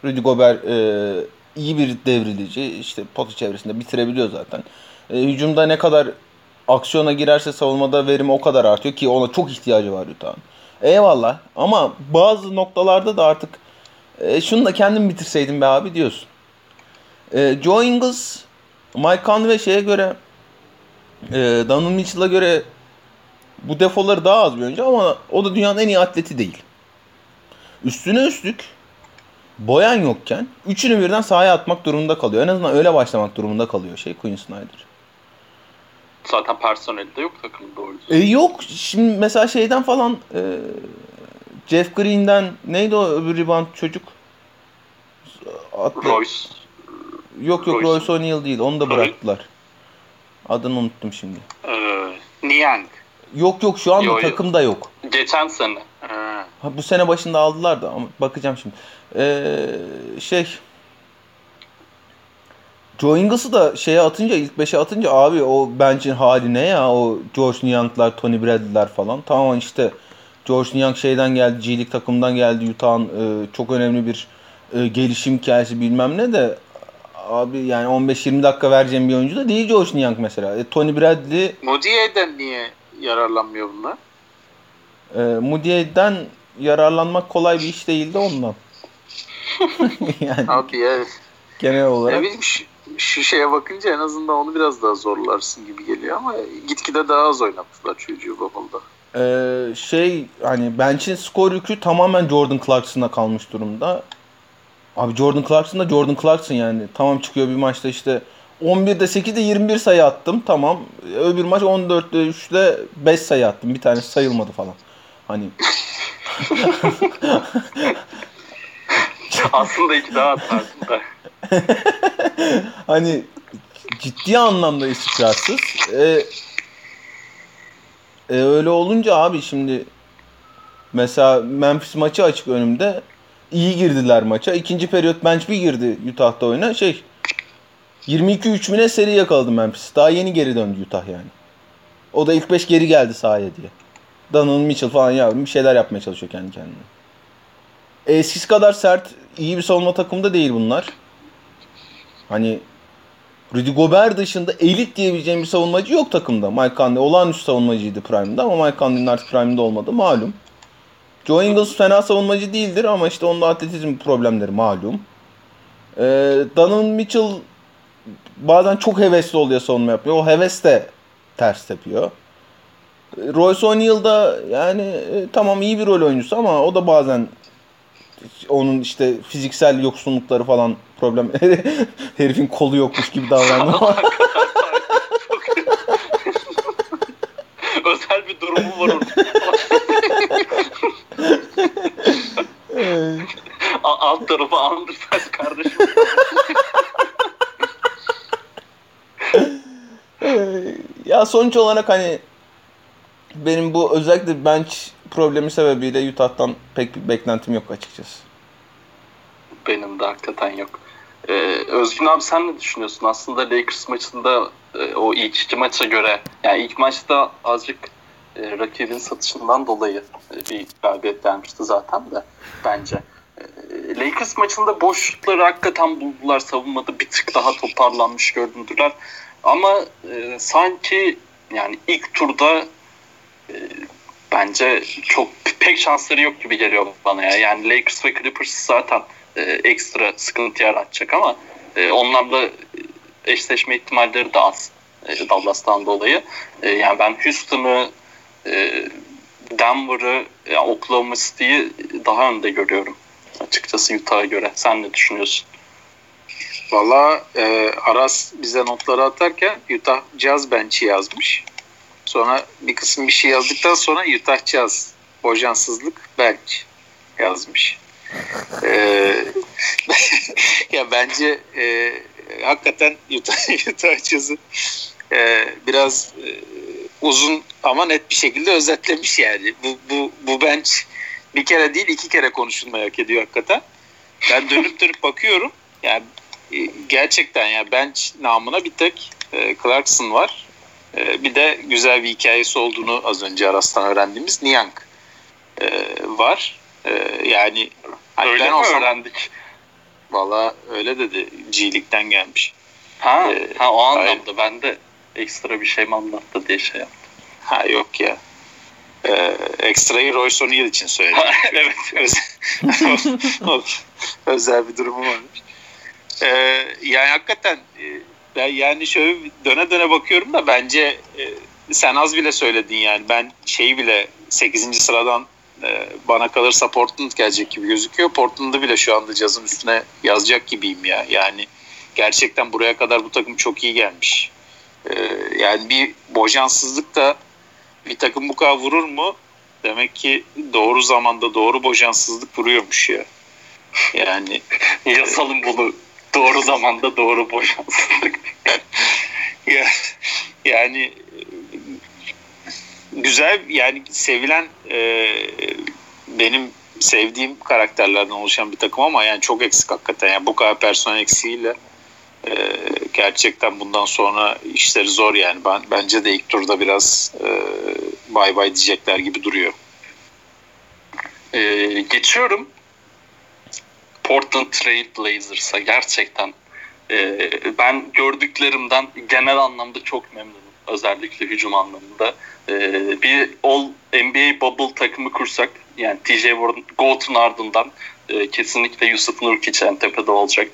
Rudy Gobert e, iyi bir devrilici. işte potu çevresinde bitirebiliyor zaten. E, hücumda ne kadar aksiyona girerse savunmada verimi o kadar artıyor ki ona çok ihtiyacı var Utah'ın. Eyvallah ama bazı noktalarda da artık e, şunu da kendim bitirseydim be abi diyorsun. E, Joe Ingles, Mike Conley şeye göre e, Donovan Mitchell'a göre bu defoları daha az bir oyuncu ama o da dünyanın en iyi atleti değil. Üstüne üstlük boyan yokken üçünü birden sahaya atmak durumunda kalıyor. En azından öyle başlamak durumunda kalıyor şey Quinn Snyder. Zaten personeli de yok takımda doğru. E, yok. Şimdi mesela şeyden falan e, Jeff Green'den neydi o öbür rebound çocuk? Atlı. Royce. Yok yok Royce. Royce O'Neal değil. Onu da bıraktılar. Adını unuttum şimdi. Ee, Niang. Yok yok şu anda yo. takımda yok. Geçen sene. Ha. Bu sene başında aldılar da ama bakacağım şimdi. Ee, şey Joe Ingles'ı da şeye atınca ilk 5'e atınca abi o bench'in hali ne ya o George Niang'lar, Tony Bradley'ler falan. Tamam işte George Niang şeyden geldi, G League takımından geldi. Utah'ın e, çok önemli bir e, gelişim hikayesi bilmem ne de abi yani 15-20 dakika vereceğim bir oyuncu da değil George Niang mesela. E, Tony Bradley Modiye'den niye yararlanmıyor bunlar? e, Moodie'den yararlanmak kolay bir iş değildi ondan. yani Abi ya genel olarak. ne şu şeye bakınca en azından onu biraz daha zorlarsın gibi geliyor ama gitgide daha az oynattılar çocuğu Bubble'da. Ee, şey hani bench'in skor yükü tamamen Jordan Clarkson'a kalmış durumda. Abi Jordan Clarkson da Jordan Clarkson yani. Tamam çıkıyor bir maçta işte 11'de 8'de 21 sayı attım. Tamam. Öbür maç 14'te 3'te 5 sayı attım. Bir tanesi sayılmadı falan. Hani Aslında iki daha atarsın da. hani ciddi anlamda istikrarsız. Ee, e, öyle olunca abi şimdi mesela Memphis maçı açık önümde. İyi girdiler maça. İkinci periyot bench bir girdi Utah'ta oyuna. Şey 22-3 mü ne seri yakaladı Memphis. Daha yeni geri döndü Utah yani. O da ilk 5 geri geldi sahaya diye. Donovan Mitchell falan ya bir şeyler yapmaya çalışıyor kendi kendine. Eskisi kadar sert, iyi bir savunma takımda değil bunlar. Hani Rudy Gobert dışında elit diyebileceğim bir savunmacı yok takımda. Mike Conley olağanüstü savunmacıydı Prime'da ama Mike Conley'nin artık Prime'da olmadı malum. Joe Ingles fena savunmacı değildir ama işte onun atletizm problemleri malum. Ee, Donovan Mitchell bazen çok hevesli oluyor savunma yapıyor. O heves de ters tepiyor. Royce O'Neal da yani e, tamam iyi bir rol oyuncusu ama o da bazen onun işte fiziksel yoksunlukları falan problem. Herifin kolu yokmuş gibi davranıyor. Özel bir durumu var. A- Alt tarafı Undersize kardeşim. ya sonuç olarak hani benim bu özellikle bench problemi sebebiyle Utah'tan pek bir beklentim yok açıkçası. Benim de hakikaten yok. Ee, Özgün abi sen ne düşünüyorsun? Aslında Lakers maçında e, o ilk iki maça göre yani ilk maçta azıcık e, rakibin satışından dolayı e, bir galibiyet gelmişti zaten de bence. E, Lakers maçında boşlukları hakikaten buldular. Savunmada bir tık daha toparlanmış göründüler. Ama e, sanki yani ilk turda bence çok pek şansları yok gibi geliyor bana ya. Yani Lakers ve Clippers zaten e, ekstra sıkıntı yaratacak ama e, onlarla eşleşme ihtimalleri de az e, Dallas'tan dolayı. E, yani ben Houston'ı, e, Denver'ı, yani Oklahoma City'yi daha önde görüyorum açıkçası Utah'a göre. Sen ne düşünüyorsun? Valla e, Aras bize notları atarken Utah Jazz bench'i yazmış. Sonra bir kısım bir şey yazdıktan sonra Jazz bojansızlık bench yazmış. E, ya bence e, hakikaten Utah, Utah Jazz'ı e, biraz e, uzun ama net bir şekilde özetlemiş yani. Bu, bu, bu bench bir kere değil iki kere konuşulmayı hak ediyor hakikaten. Ben dönüp dönüp bakıyorum. Yani e, gerçekten ya bench namına bir tek e, Clarkson var. E, bir de güzel bir hikayesi olduğunu az önce Aras'tan öğrendiğimiz Niang e, var. E, yani Öyle ben mi olsam öğrendik? valla öyle dedi G League'den gelmiş. Ha, Ee, ha o hayır. anlamda ben de ekstra bir şey mi anlattı diye şey yaptım. Ha yok ya. Ee, ekstrayı Royce O'Neal için söyledim. evet. Özel, özel bir durumu varmış. Ee, yani hakikaten ben yani şöyle döne döne bakıyorum da bence e, sen az bile söyledin yani ben şeyi bile 8. sıradan e, bana kalırsa Portland gelecek gibi gözüküyor. Portland'ı bile şu anda cazın üstüne yazacak gibiyim ya. Yani gerçekten buraya kadar bu takım çok iyi gelmiş. E, yani bir bojansızlık da bir takım bu kadar vurur mu? Demek ki doğru zamanda doğru bojansızlık vuruyormuş ya. Yani Yazalım bunu. Doğru zamanda doğru boşansızlık. ya, yani güzel yani sevilen e, benim sevdiğim karakterlerden oluşan bir takım ama yani çok eksik hakikaten. Yani bu kadar personel eksiğiyle e, gerçekten bundan sonra işleri zor yani. Ben bence de ilk turda biraz e, bay bay diyecekler gibi duruyor. Ee, geçiyorum. Portland Trail Blazers'a gerçekten e, ben gördüklerimden genel anlamda çok memnunum. Özellikle hücum anlamında. E, bir All NBA Bubble takımı kursak yani TJ Warren, ardından e, kesinlikle Yusuf Nurkic en tepede olacak.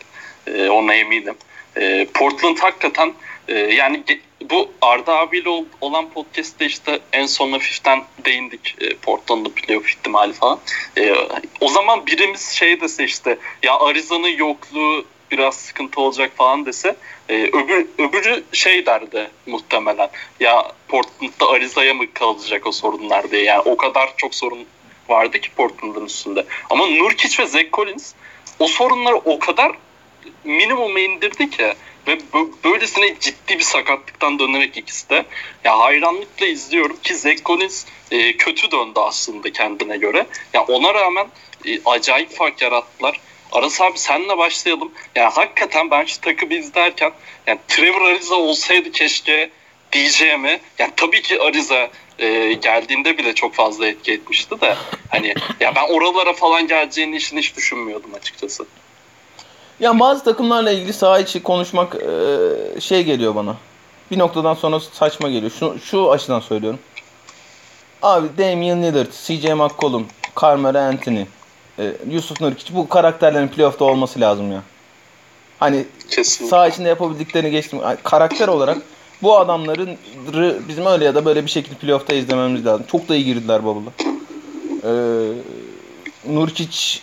E, ona eminim. E, Portland hakikaten e, yani bu Arda abiyle ol- olan podcast'te işte en son hafiften değindik e, Portland'ın playoff ihtimali falan. E, o zaman birimiz şey dese işte ya Ariza'nın yokluğu biraz sıkıntı olacak falan dese e, öbür, öbürü şey derdi muhtemelen ya Portland'da Ariza'ya mı kalacak o sorunlar diye yani o kadar çok sorun vardı ki Portland'ın üstünde. Ama Nurkic ve Zach Collins o sorunları o kadar minimuma indirdi ki ve bö- böylesine ciddi bir sakatlıktan dönerek ikisi de ya hayranlıkla izliyorum ki Zach Collins e, kötü döndü aslında kendine göre. Ya ona rağmen e, acayip fark yarattılar. Aras abi senle başlayalım. Ya hakikaten ben şu takımı izlerken yani Trevor Ariza olsaydı keşke diyeceğimi yani tabii ki Ariza e, geldiğinde bile çok fazla etki etmişti de hani ya ben oralara falan geleceğini işini hiç düşünmüyordum açıkçası. Yani bazı takımlarla ilgili saha içi konuşmak e, şey geliyor bana. Bir noktadan sonra saçma geliyor. Şu, şu açıdan söylüyorum. Abi Damian Lillard, CJ McCollum, Carmelo Anthony, e, Yusuf Nurkic bu karakterlerin playoff'ta olması lazım ya. Hani Kesinlikle. saha içinde yapabildiklerini geçtim. Karakter olarak bu adamların bizim öyle ya da böyle bir şekilde playoff'ta izlememiz lazım. Çok da iyi girdiler bubble'a. Ee, Nurkic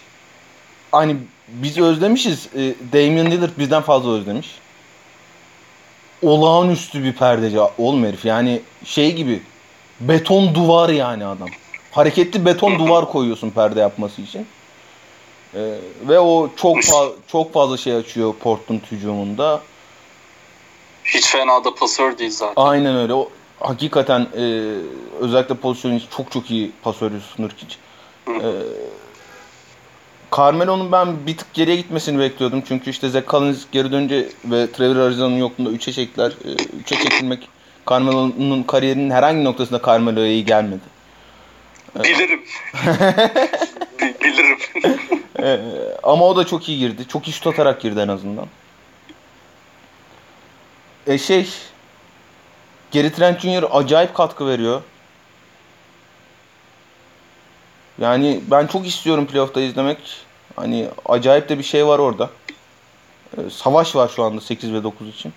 hani biz özlemişiz. E, Damian Lillard bizden fazla özlemiş. Olağanüstü bir perdeci oğlum herif. Yani şey gibi beton duvar yani adam. Hareketli beton duvar koyuyorsun perde yapması için. Ee, ve o çok fa- çok fazla şey açıyor Portland hücumunda. Hiç fena da pasör değil zaten. Aynen öyle. O hakikaten e, özellikle pozisyon çok çok iyi pasör Yusuf Nurkic. E, Carmelo'nun ben bir tık geriye gitmesini bekliyordum. Çünkü işte Zach Collins geri dönünce ve Trevor Arizona'nın yokluğunda 3'e çektiler. 3'e çekilmek Carmelo'nun kariyerinin herhangi noktasında Carmelo'ya iyi gelmedi. Bilirim. Bi- Bilirim. Ee, ama o da çok iyi girdi. Çok iyi şut atarak girdi en azından. E şey Gary Trent Jr. acayip katkı veriyor. Yani ben çok istiyorum playoff'ta izlemek. Hani acayip de bir şey var orada. Ee, savaş var şu anda 8 ve 9 için.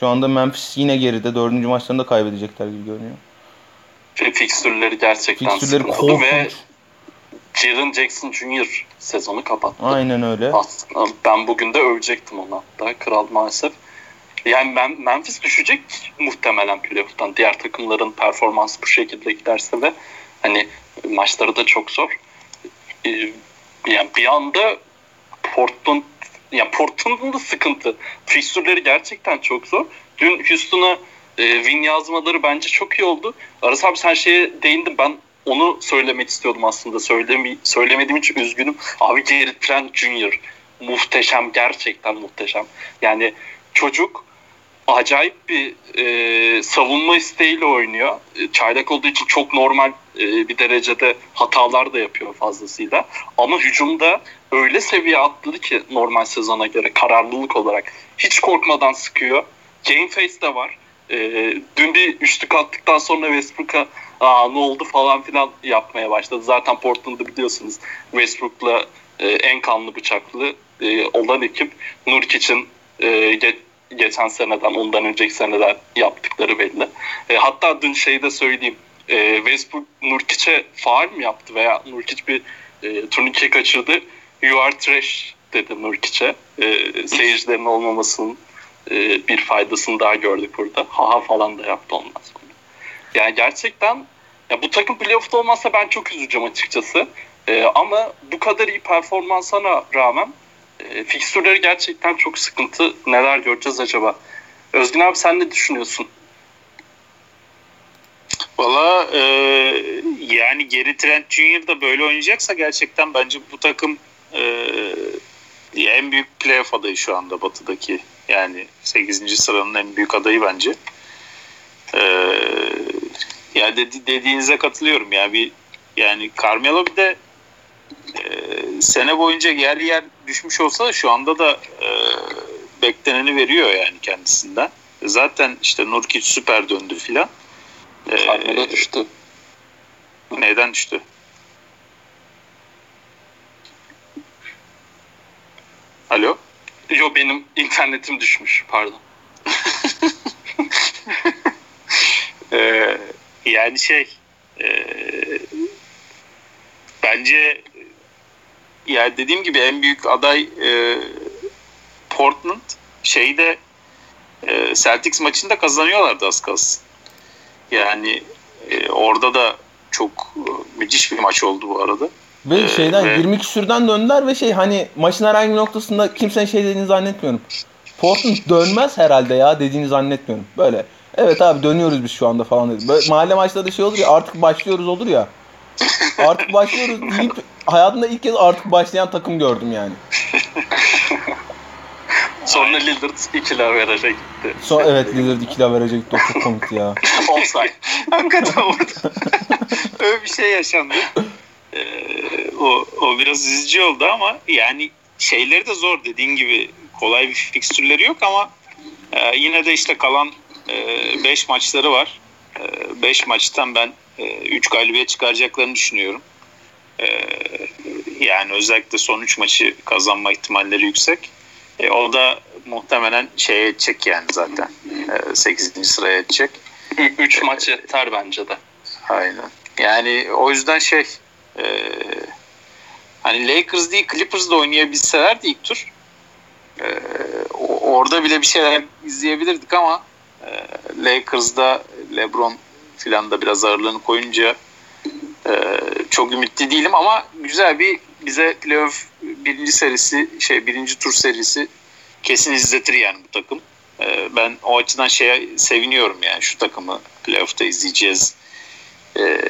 Şu anda Memphis yine geride. Dördüncü maçlarını da kaybedecekler gibi görünüyor. Ve fikstürleri gerçekten Fikstürleri sıkıntılı ve korkunç. Jaren Jackson Jr. sezonu kapattı. Aynen öyle. Aslında ben bugün de övecektim onu hatta. Kral maalesef. Yani ben Memphis düşecek muhtemelen playoff'tan. Diğer takımların performansı bu şekilde giderse ve hani maçları da çok zor. Ee, Yani bir anda Portland yani Portland'ın da sıkıntı. Fixtürleri gerçekten çok zor. Dün Houston'a e, win yazmaları bence çok iyi oldu. Aras abi sen şeye değindin. Ben onu söylemek istiyordum aslında. Söylemi, söylemediğim için üzgünüm. Abi Gary Trent Jr. muhteşem. Gerçekten muhteşem. Yani çocuk acayip bir e, savunma isteğiyle oynuyor. E, çaylak olduğu için çok normal e, bir derecede hatalar da yapıyor fazlasıyla. Ama hücumda öyle seviye atladı ki normal sezona göre kararlılık olarak. Hiç korkmadan sıkıyor. Game face de var. E, dün bir üçlük attıktan sonra Westbrook'a Aa, ne oldu falan filan yapmaya başladı. Zaten Portland'ı biliyorsunuz Westbrook'la e, en kanlı bıçaklı e, olan ekip Nurkic'in e, geçen seneden ondan önceki seneden yaptıkları belli. E, hatta dün şeyde söyleyeyim e, Westbrook Nurkic'e faal mi yaptı veya Nurkic bir e, turnike kaçırdı. You are trash dedi Nurkic'e. E, seyircilerin olmamasının e, bir faydasını daha gördük burada. Haha falan da yaptı ondan sonra. Yani gerçekten ya bu takım playoff'ta olmazsa ben çok üzüleceğim açıkçası. E, ama bu kadar iyi performansına rağmen e, fikstürleri gerçekten çok sıkıntı. Neler göreceğiz acaba? Özgün abi sen ne düşünüyorsun? Valla e, yani geri Trent Junior da böyle oynayacaksa gerçekten bence bu takım e, en büyük playoff adayı şu anda batıdaki. Yani 8. sıranın en büyük adayı bence. E, yani dedi, dediğinize katılıyorum. Yani bir yani Carmelo bir de sene boyunca yer yer düşmüş olsa da şu anda da e, bekleneni veriyor yani kendisinden. Zaten işte Nurkic süper döndü filan. Carmelo ee, düştü. Neden düştü? Alo? Yo benim internetim düşmüş pardon. ee, yani şey e, bence yani dediğim gibi en büyük aday e, Portland şeyde e, Celtics maçında kazanıyorlardı az kalsın. Yani e, orada da çok e, müthiş bir maç oldu bu arada. Ve ee, şeyden ve... 20 küsürden döndüler ve şey hani maçın herhangi bir noktasında kimsenin şey dediğini zannetmiyorum. Portland dönmez herhalde ya dediğini zannetmiyorum. Böyle evet abi dönüyoruz biz şu anda falan dedi. Böyle mahalle maçlarda şey olur ya artık başlıyoruz olur ya. Artık başlıyoruz deyip hayatımda ilk kez artık başlayan takım gördüm yani. Sonra Lillard ikili averaja gitti. So, evet Lillard ikili averaja gitti. O çok komikti ya. Offside. Hakikaten orada. Öyle bir şey yaşandı. Ee, o, o biraz üzücü oldu ama yani şeyleri de zor dediğin gibi kolay bir fikstürleri yok ama e, yine de işte kalan 5 e, maçları var. 5 e, maçtan ben 3 e, galibiyet çıkaracaklarını düşünüyorum. E, yani özellikle son 3 maçı kazanma ihtimalleri yüksek. E, o da muhtemelen şeye edecek yani zaten. E, 8. sıraya edecek. 3 maç yeter bence de. Aynen. Yani o yüzden şey e, hani Lakers değil Clippers da oynayabilselerdi ilk tur e, orada bile bir şeyler izleyebilirdik ama e, Lakers'da LeBron filan da biraz ağırlığını koyunca e, çok ümitli değilim ama güzel bir bize playoff birinci serisi şey birinci tur serisi kesin izletir yani bu takım. E, ben o açıdan şeye seviniyorum yani şu takımı playoff'ta izleyeceğiz e,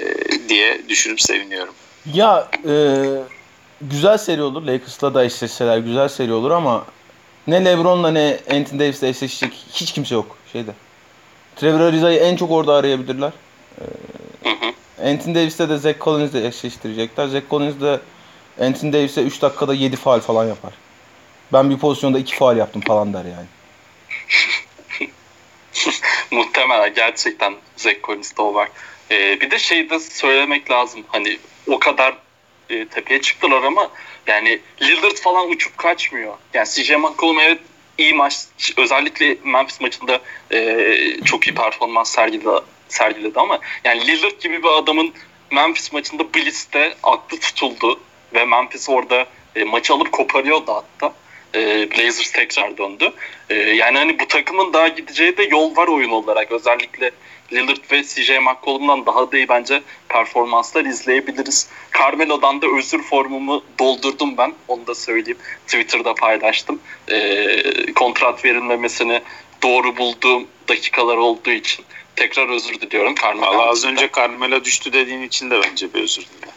diye düşünüp seviniyorum. Ya e, güzel seri olur. Lakers'la da eşleşseler güzel seri olur ama ne LeBron'la ne Anthony Davis'le eşleşecek hiç kimse yok şeyde. Trevor Ariza'yı en çok orada arayabilirler. Ee, Anthony Davis'le de Zach Collins'le eşleştirecekler. Zach Collins de Anthony Davis'e 3 dakikada 7 faal falan yapar. Ben bir pozisyonda 2 faal yaptım falan der yani. Muhtemelen gerçekten Zach Collins'te o var. Ee, bir de şey de söylemek lazım. Hani o kadar e, tepeye çıktılar ama yani Lillard falan uçup kaçmıyor. Yani CJ McCollum evet iyi maç özellikle Memphis maçında e, çok iyi performans sergiledi, sergiledi ama yani Lillard gibi bir adamın Memphis maçında Blitz'te aklı tutuldu ve Memphis orada e, maçı alıp koparıyordu hatta. E, Blazers tekrar döndü. E, yani hani bu takımın daha gideceği de yol var oyun olarak. Özellikle Lillard ve CJ McCollum'dan daha da iyi bence performanslar izleyebiliriz. Carmelo'dan da özür formumu doldurdum ben. Onu da söyleyeyim. Twitter'da paylaştım. E, kontrat verilmemesini doğru bulduğum dakikalar olduğu için tekrar özür diliyorum. Carmelo Valla az önce Carmelo düştü dediğin için de bence bir özür dilerim.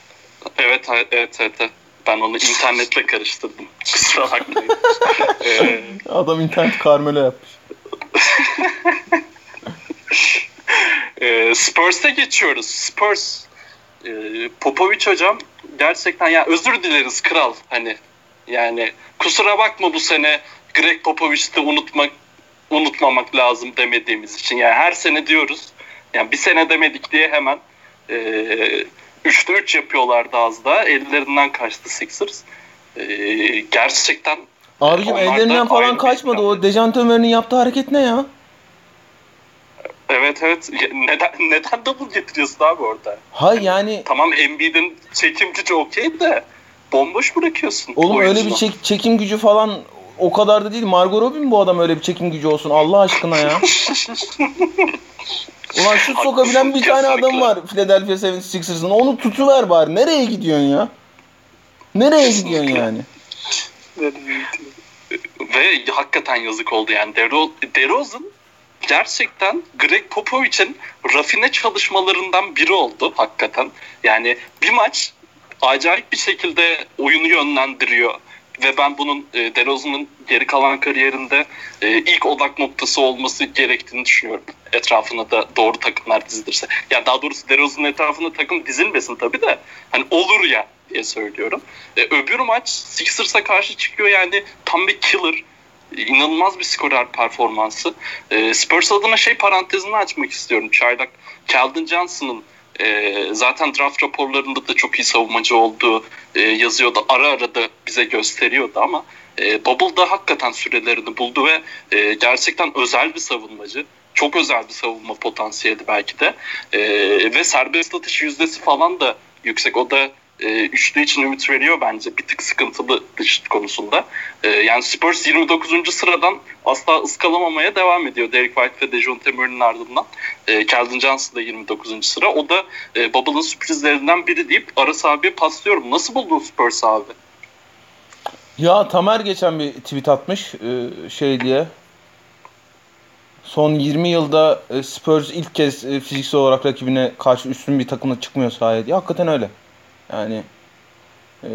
Evet, evet, evet. evet. Ben onu internetle karıştırdım. Kusura bakmayın. ee... Adam internet Carmelo yapmış. ee, Spurs'e geçiyoruz. Spurs. Ee, Popovic hocam gerçekten ya özür dileriz kral hani yani kusura bakma bu sene Greg Popovich'i unutmak unutmamak lazım demediğimiz için. Yani her sene diyoruz. Yani bir sene demedik diye hemen e, 3'te 3 yapıyorlardı az da. Ellerinden kaçtı Sixers. e, gerçekten Abicim ellerinden falan kaçmadı. O Dejan Tömer'in yaptığı hareket ne ya? Evet evet neden neden double getiriyorsun abi orada? Ha yani Tamam Embiid'in çekim gücü okey de bomboş bırakıyorsun. oğlum öyle bir çek- çekim gücü falan o kadar da değil. Margot Robbie mi bu adam öyle bir çekim gücü olsun Allah aşkına ya. Ulan şut sokabilen bir tane adam var Philadelphia 76ers'ın. Onu tutuver bari. Nereye gidiyorsun ya? Nereye gidiyorsun yani? Ve hakikaten yazık oldu yani. Dero, DeRozan gerçekten Greg Popovich'in rafine çalışmalarından biri oldu hakikaten. Yani bir maç acayip bir şekilde oyunu yönlendiriyor. Ve ben bunun e, DeRozan'ın geri kalan kariyerinde e, ilk odak noktası olması gerektiğini düşünüyorum. Etrafına da doğru takımlar dizilirse. Ya daha doğrusu DeRozan'ın etrafına takım dizilmesin tabii de. Hani olur ya diye söylüyorum. E, öbür maç Sixers'a karşı çıkıyor yani tam bir killer. İnanılmaz bir skorer performansı. E, Spurs adına şey parantezini açmak istiyorum. Çaylak Keldon Johnson'ın e, zaten draft raporlarında da çok iyi savunmacı olduğu e, yazıyordu. Ara ara da bize gösteriyordu ama e, Bubble'da hakikaten sürelerini buldu ve e, gerçekten özel bir savunmacı. Çok özel bir savunma potansiyeli belki de. E, ve serbest atış yüzdesi falan da yüksek. O da e, üçlü için ümit veriyor bence. Bir tık sıkıntılı dış konusunda. E, yani Spurs 29. sıradan asla ıskalamamaya devam ediyor. Derek White ve Dejounte Murray'nin ardından. E, Keldon Johnson da 29. sıra. O da e, Bubble'ın sürprizlerinden biri deyip Aras abiye paslıyorum. Nasıl buldun Spurs abi? Ya Tamer geçen bir tweet atmış e, şey diye. Son 20 yılda e, Spurs ilk kez e, fiziksel olarak rakibine karşı üstün bir takımla çıkmıyor sahaya. Hakikaten öyle. Yani e,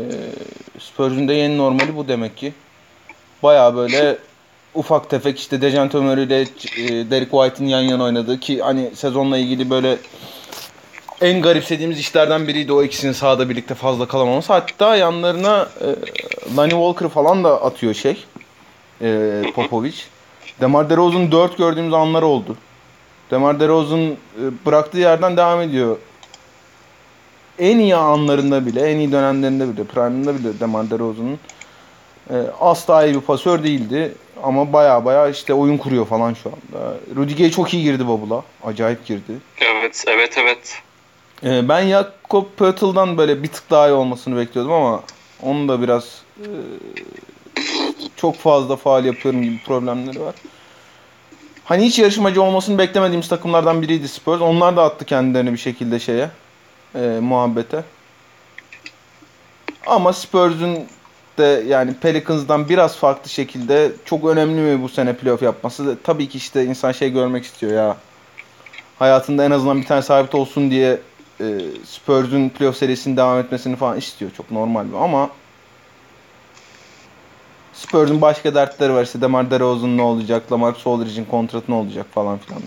Spurs'un da yeni normali bu demek ki. Baya böyle ufak tefek işte Dejan Tömer ile Derek White'ın yan yana oynadığı ki hani sezonla ilgili böyle en garipsediğimiz işlerden biriydi o ikisinin sahada birlikte fazla kalamaması. Hatta yanlarına e, Lonnie Walker falan da atıyor şey. E, Popovic. Demar DeRozan 4 gördüğümüz anlar oldu. Demar DeRozan e, bıraktığı yerden devam ediyor. En iyi anlarında bile, en iyi dönemlerinde bile, prime'ında bile Demar DeRozan'ın e, asla iyi bir pasör değildi. Ama baya baya işte oyun kuruyor falan şu anda. Rudy Gay çok iyi girdi Bubble'a. Acayip girdi. Evet, evet, evet. Ee, ben Jakob Pötl'dan böyle bir tık daha iyi olmasını bekliyordum ama onun da biraz e, çok fazla faal yapıyorum gibi problemleri var. Hani hiç yarışmacı olmasını beklemediğimiz takımlardan biriydi Spurs. Onlar da attı kendilerini bir şekilde şeye, e, muhabbete. Ama Spurs'un de yani Pelicans'dan biraz farklı şekilde çok önemli mi bu sene playoff yapması? Tabii ki işte insan şey görmek istiyor ya. Hayatında en azından bir tane sabit olsun diye e, Spurs'un playoff serisinin devam etmesini falan istiyor. Çok normal bu ama Spurs'un başka dertleri var. İşte Demar DeRozan ne olacak? Lamarcus Aldridge'in kontratı ne olacak falan filan.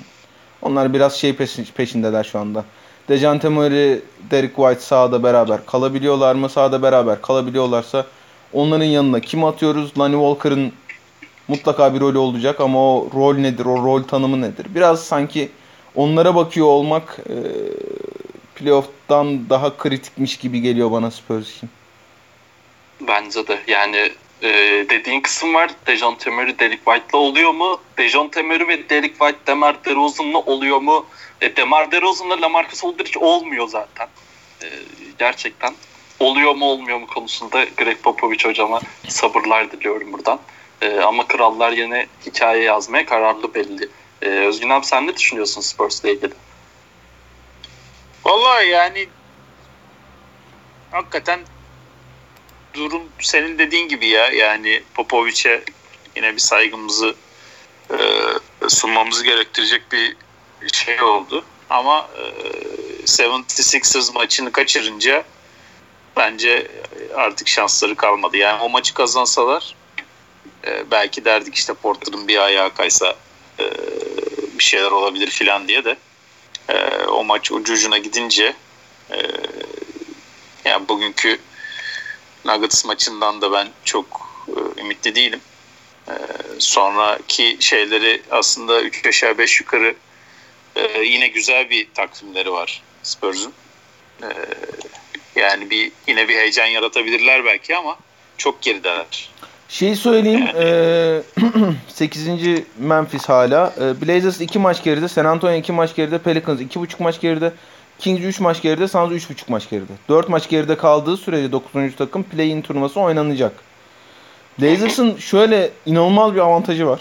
Onlar biraz şey peşin- peşindeler şu anda. Dejante Murray, Derek White sahada beraber kalabiliyorlar mı? Sahada beraber kalabiliyorlarsa onların yanına kim atıyoruz? Lonnie Walker'ın mutlaka bir rolü olacak ama o rol nedir? O rol tanımı nedir? Biraz sanki onlara bakıyor olmak e, playoff'tan daha kritikmiş gibi geliyor bana Spurs için. Bence de yani e, dediğin kısım var. Dejan Murray, Derek White'la oluyor mu? Dejan Murray ve Derek White Demar DeRozan'la oluyor mu? E, Demar DeRozan'la Lamarcus Aldridge olmuyor zaten. E, gerçekten oluyor mu olmuyor mu konusunda Greg Popovich hocama sabırlar diliyorum buradan. E, ama krallar yine hikaye yazmaya kararlı belli. E, Özgün abi sen ne düşünüyorsun Spurs'la ilgili? Vallahi yani hakikaten durum senin dediğin gibi ya. Yani Popovic'e yine bir saygımızı e, sunmamızı gerektirecek bir şey oldu. Ama e, 76ers maçını kaçırınca bence artık şansları kalmadı. Yani o maçı kazansalar e, belki derdik işte Porter'ın bir ayağı kaysa e, bir şeyler olabilir filan diye de e, o maç ucu ucuna gidince e, yani bugünkü Nuggets maçından da ben çok e, ümitli değilim. E, sonraki şeyleri aslında 3 aşağı 5 yukarı e, yine güzel bir takvimleri var Spurs'un. E, yani bir yine bir heyecan yaratabilirler belki ama çok gerideler. Şey söyleyeyim. eee 8. Memphis hala. Blazers 2 maç geride. San Antonio 2 maç geride. Pelicans 2.5 maç geride. Kings 3 maç geride. Suns 3.5 maç geride. 4 maç geride kaldığı sürece 9. takım play-in turnuvası oynanacak. Blazers'ın şöyle inanılmaz bir avantajı var.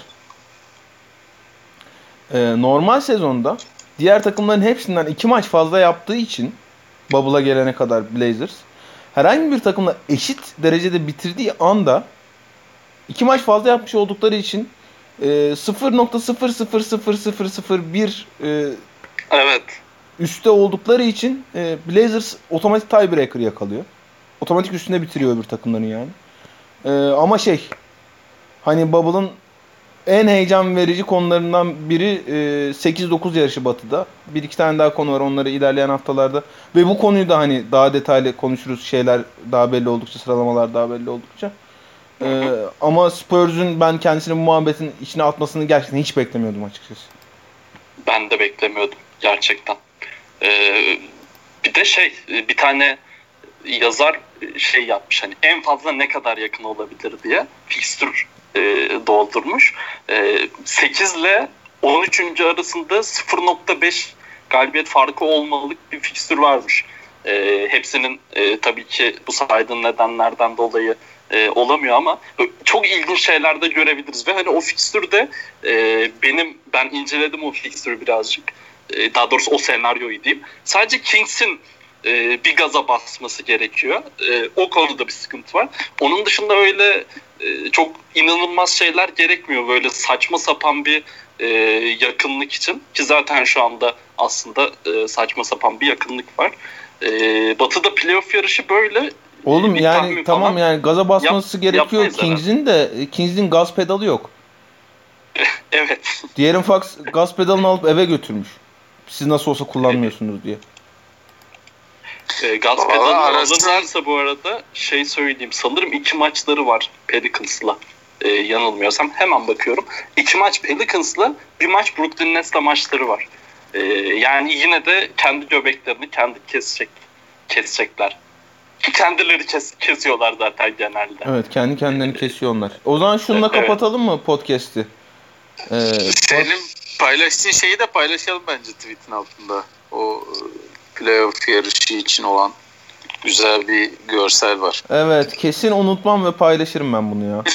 Eee, normal sezonda diğer takımların hepsinden 2 maç fazla yaptığı için Bubble'a gelene kadar Blazers herhangi bir takımla eşit derecede bitirdiği anda iki maç fazla yapmış oldukları için e, 0.000001 e, Evet. Üstte oldukları için e, Blazers otomatik tiebreaker yakalıyor. Otomatik üstünde bitiriyor öbür takımların yani. E, ama şey hani Bubble'ın en heyecan verici konularından biri e, 8-9 yarışı Batı'da. Bir iki tane daha konu var onları ilerleyen haftalarda. Ve bu konuyu da hani daha detaylı konuşuruz. Şeyler daha belli oldukça, sıralamalar daha belli oldukça. E, ama Spurs'un ben kendisini bu muhabbetin içine atmasını gerçekten hiç beklemiyordum açıkçası. Ben de beklemiyordum gerçekten. Ee, bir de şey bir tane yazar şey yapmış hani en fazla ne kadar yakın olabilir diye fixture e, doldurmuş. E, 8 ile 13. arasında 0.5 galibiyet farkı olmalık bir fixture varmış. E, hepsinin e, tabii ki bu saydığın nedenlerden dolayı e, olamıyor ama çok ilginç şeyler de görebiliriz ve hani o fikstürde e, benim ben inceledim o fikstürü birazcık e, daha doğrusu o senaryoyu diyeyim. Sadece Kings'in e, bir gaza basması gerekiyor. E, o konuda bir sıkıntı var. Onun dışında öyle e, çok inanılmaz şeyler gerekmiyor böyle saçma sapan bir e, yakınlık için. Ki zaten şu anda aslında e, saçma sapan bir yakınlık var. E, Batı'da playoff yarışı böyle. Oğlum bir yani tamam yani gaza basması yap- gerekiyor. Kings'in de e, Kings'in gaz pedalı yok. evet. Diğerin Fox gaz pedalını alıp eve götürmüş. Siz nasıl olsa kullanmıyorsunuz diye. E, gaz alırlarsa bu arada şey söyleyeyim sanırım iki maçları var Pelicans'la e, yanılmıyorsam hemen bakıyorum. İki maç Pelicans'la bir maç Brooklyn Nets'le maçları var. E, yani yine de kendi göbeklerini kendi kesecek kesecekler. Ki kendileri kes, kesiyorlar zaten genelde. Evet kendi kendilerini kesiyor onlar. O zaman şununla Evet. kapatalım mı podcast'i? Ee, Senin paylaştığın şeyi de paylaşalım bence tweetin altında. O e, playoff yarışı için olan güzel bir görsel var. evet kesin unutmam ve paylaşırım ben bunu ya.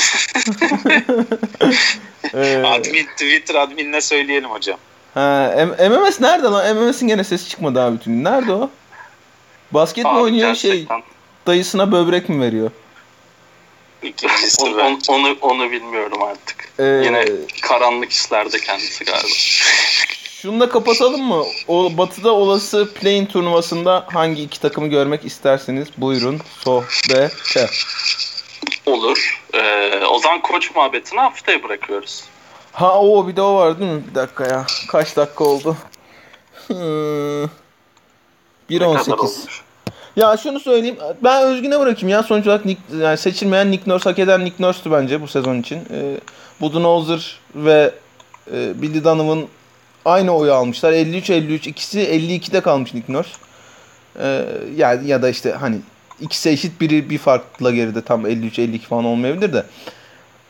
Ee, Admin Twitter adminine söyleyelim hocam. ha, M- MMS nerede lan? MMS'in gene sesi çıkmadı abi bütün gün. Nerede o? Basket mi oynuyor şey gerçekten. dayısına böbrek mi veriyor? İkincisi Onu, ben. onu, onu, bilmiyorum artık. Ee, Yine karanlık işlerde kendisi galiba. Şunu da kapatalım mı? O batıda olası play-in turnuvasında hangi iki takımı görmek isterseniz buyurun sohbete. Olur. Ee, o zaman koç muhabbetini haftaya bırakıyoruz. Ha o bir de o var değil mi? Bir dakika ya. Kaç dakika oldu? Hmm. Ne kadar 1.18. Ya şunu söyleyeyim. Ben Özgün'e bırakayım ya. Sonuç olarak Nick, yani seçilmeyen Nick Nurse hak eden Nick Nurse'tu bence bu sezon için. Ee, Budenholzer ve e, Billy Donovan aynı oyu almışlar. 53-53. İkisi 52'de kalmış Nick Nurse. Ee, yani ya da işte hani ikisi eşit biri bir farkla geride tam 53-52 falan olmayabilir de.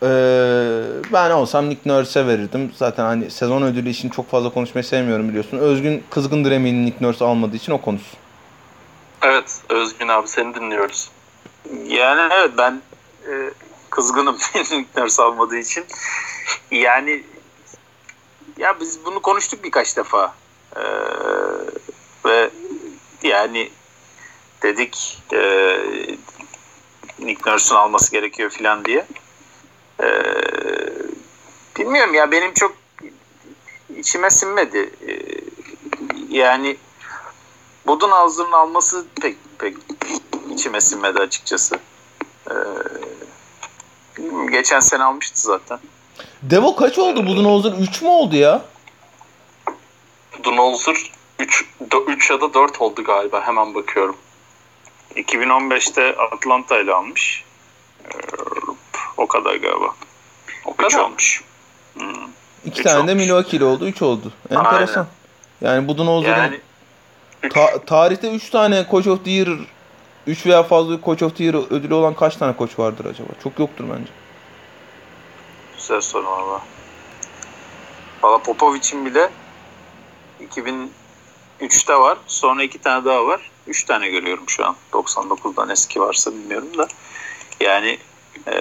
Ee, ben olsam Nick Nurse'e verirdim. Zaten hani sezon ödülü için çok fazla konuşmayı sevmiyorum biliyorsun. Özgün kızgındır eminim Nick Nurse almadığı için o konuşsun. Evet Özgün abi seni dinliyoruz. Yani evet ben e, kızgınım Nurse almadığı için. Yani ya biz bunu konuştuk birkaç defa. Ee, ve yani dedik e, Nick Nurse'un alması gerekiyor filan diye. Ee, bilmiyorum ya benim çok içime sinmedi. Ee, yani Budenholzer'ın alması pek pek içime sinmedi açıkçası. Ee, geçen sene almıştı zaten. Devo kaç oldu Budenholzer? 3 mü oldu ya? Dunolzer 3, 3 ya da 4 oldu galiba hemen bakıyorum. 2015'te Atlanta ile almış. Ee, o kadar galiba. O 3 kadar. olmuş. Hmm. 2 Üç tane de olmuş. Milwaukee ile oldu. 3 oldu. Enteresan. Aynen. Yani Budenholzer'ın Yani. Ta- tarihte 3 tane Coach of the Year 3 veya fazla Coach of the Year ödülü olan kaç tane koç vardır acaba? Çok yoktur bence. Güzel soru valla. Valla Popovic'in bile 2003'te var. Sonra iki tane daha var. Üç tane görüyorum şu an. 99'dan eski varsa bilmiyorum da. Yani e,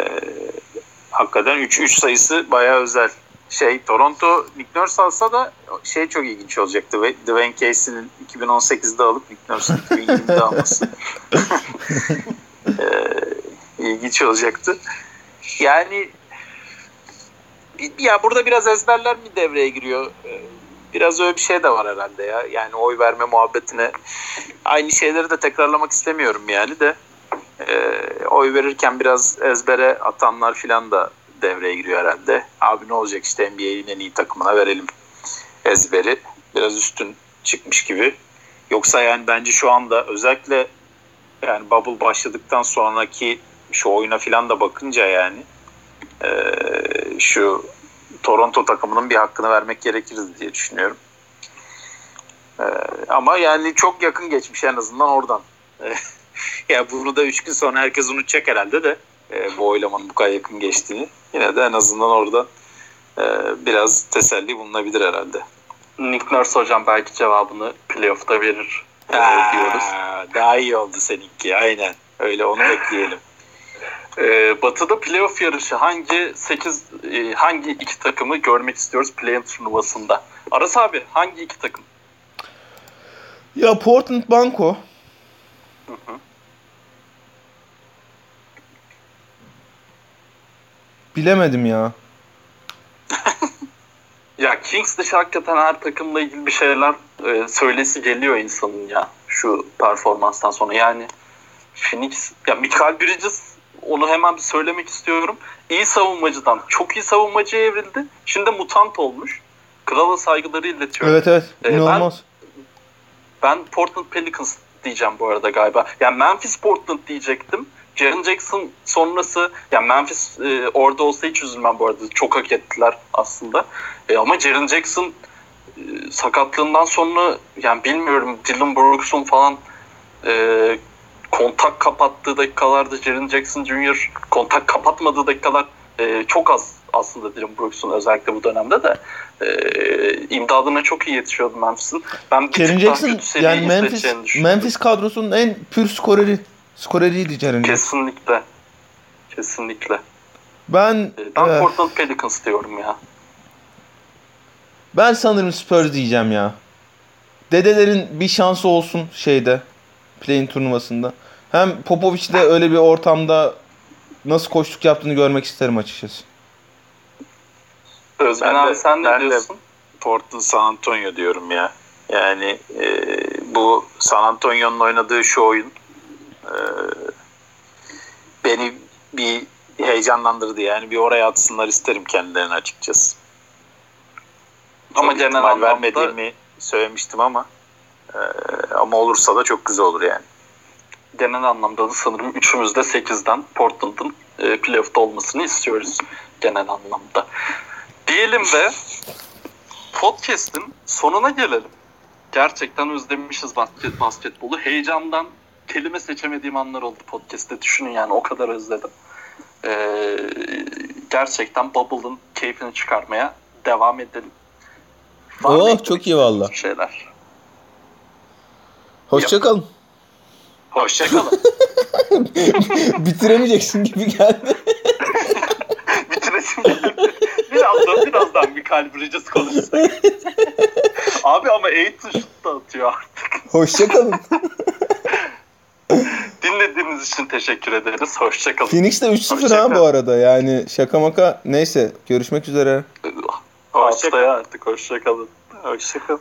hakikaten 3 3 sayısı bayağı özel. Şey Toronto Nick Nurse alsa da şey çok ilginç olacaktı. Dwayne Casey'nin 2018'de alıp Nick Nurse'ın 2020'de alması. e, ilginç olacaktı. Yani ya burada biraz ezberler mi devreye giriyor? Ee, Biraz öyle bir şey de var herhalde ya. Yani oy verme muhabbetine aynı şeyleri de tekrarlamak istemiyorum yani de e, oy verirken biraz ezbere atanlar filan da devreye giriyor herhalde. Abi ne olacak işte NBA'nin en iyi takımına verelim ezberi. Biraz üstün çıkmış gibi. Yoksa yani bence şu anda özellikle yani bubble başladıktan sonraki şu oyuna filan da bakınca yani e, şu Toronto takımının bir hakkını vermek gerekir diye düşünüyorum. Ee, ama yani çok yakın geçmiş en azından oradan. Ee, ya bunu da 3 gün sonra herkes unutacak herhalde de e, bu oylamanın bu kadar yakın geçtiğini. Yine de en azından orada e, biraz teselli bulunabilir herhalde. Nick Nurse hocam belki cevabını playoff'ta verir e, Aa, diyoruz. Daha iyi oldu seninki aynen. Öyle onu bekleyelim. Ee, Batı'da playoff yarışı hangi 8 e, hangi iki takımı görmek istiyoruz play-in turnuvasında? Aras abi hangi iki takım? Ya Portland Banco. Hı hı. Bilemedim ya. Ya Kings dışı hakikaten her takımla ilgili bir şeyler e, söylesi geliyor insanın ya şu performanstan sonra. Yani Phoenix, ya Michael Bridges onu hemen bir söylemek istiyorum. İyi savunmacıdan çok iyi savunmacıya evrildi. Şimdi mutant olmuş. Krala saygıları iletiyorum. Evet evet. Ee, ben-. Ben Portland Pelicans diyeceğim bu arada galiba. Yani Memphis Portland diyecektim. Jaren Jackson sonrası yani Memphis e, orada olsa hiç üzülmem bu arada. Çok hak ettiler aslında. E, ama Jaren Jackson e, sakatlığından sonra yani bilmiyorum Dylan Brooks'un falan e, kontak kapattığı dakikalarda Jaren Jackson Jr. kontak kapatmadığı dakikalar e, çok az aslında Dylan Brooks'un özellikle bu dönemde de e, imdadına çok iyi yetişiyordu Memphis'in. Ben bir Jaren tık daha Jackson kötü yani Memphis. Memphis kadrosunun en pür skoreri. Skoreriydi Jaren Jackson. Kesinlikle. Kesinlikle. Ben E, Ben eh, Portland Pelicans diyorum ya. ben sanırım Spurs diyeceğim ya. Dedelerin bir şansı olsun şeyde play-in turnuvasında. Hem Popovic de öyle bir ortamda nasıl koştuk yaptığını görmek isterim açıkçası. Özben Ben abi de- sen ne ben de- diyorsun? Portland San Antonio diyorum ya. Yani e, bu San Antonio'nun oynadığı şu oyun e, beni bir heyecanlandırdı. Yani bir oraya atsınlar isterim kendilerini açıkçası. Ama Çok genel anlamda vermediğimi söylemiştim ama e, ama olursa da çok güzel olur yani. genel anlamda da sanırım üçümüz de 8'den Portland'ın e, playoff'ta olmasını istiyoruz genel anlamda. Diyelim ve podcast'in sonuna gelelim. Gerçekten özlemişiz basket, basketbolu. Heyecandan kelime seçemediğim anlar oldu podcast'te. Düşünün yani o kadar özledim. Ee, gerçekten Bubble'ın keyfini çıkarmaya devam edelim. Var Oh çok iyi valla. şeyler? Hoşçakalın. Hoşçakalın. Bitiremeyeceksin gibi geldi. Bitiresim geldi. Birazdan birazdan bir kalp Bridges konuşsak. Abi ama Aiton şut da atıyor artık. Hoşçakalın. Dinlediğiniz için teşekkür ederiz. Hoşçakalın. Phoenix de 3-0 ha bu arada. Yani şaka maka neyse görüşmek üzere. Haftaya artık hoşçakalın. Hoşçakalın.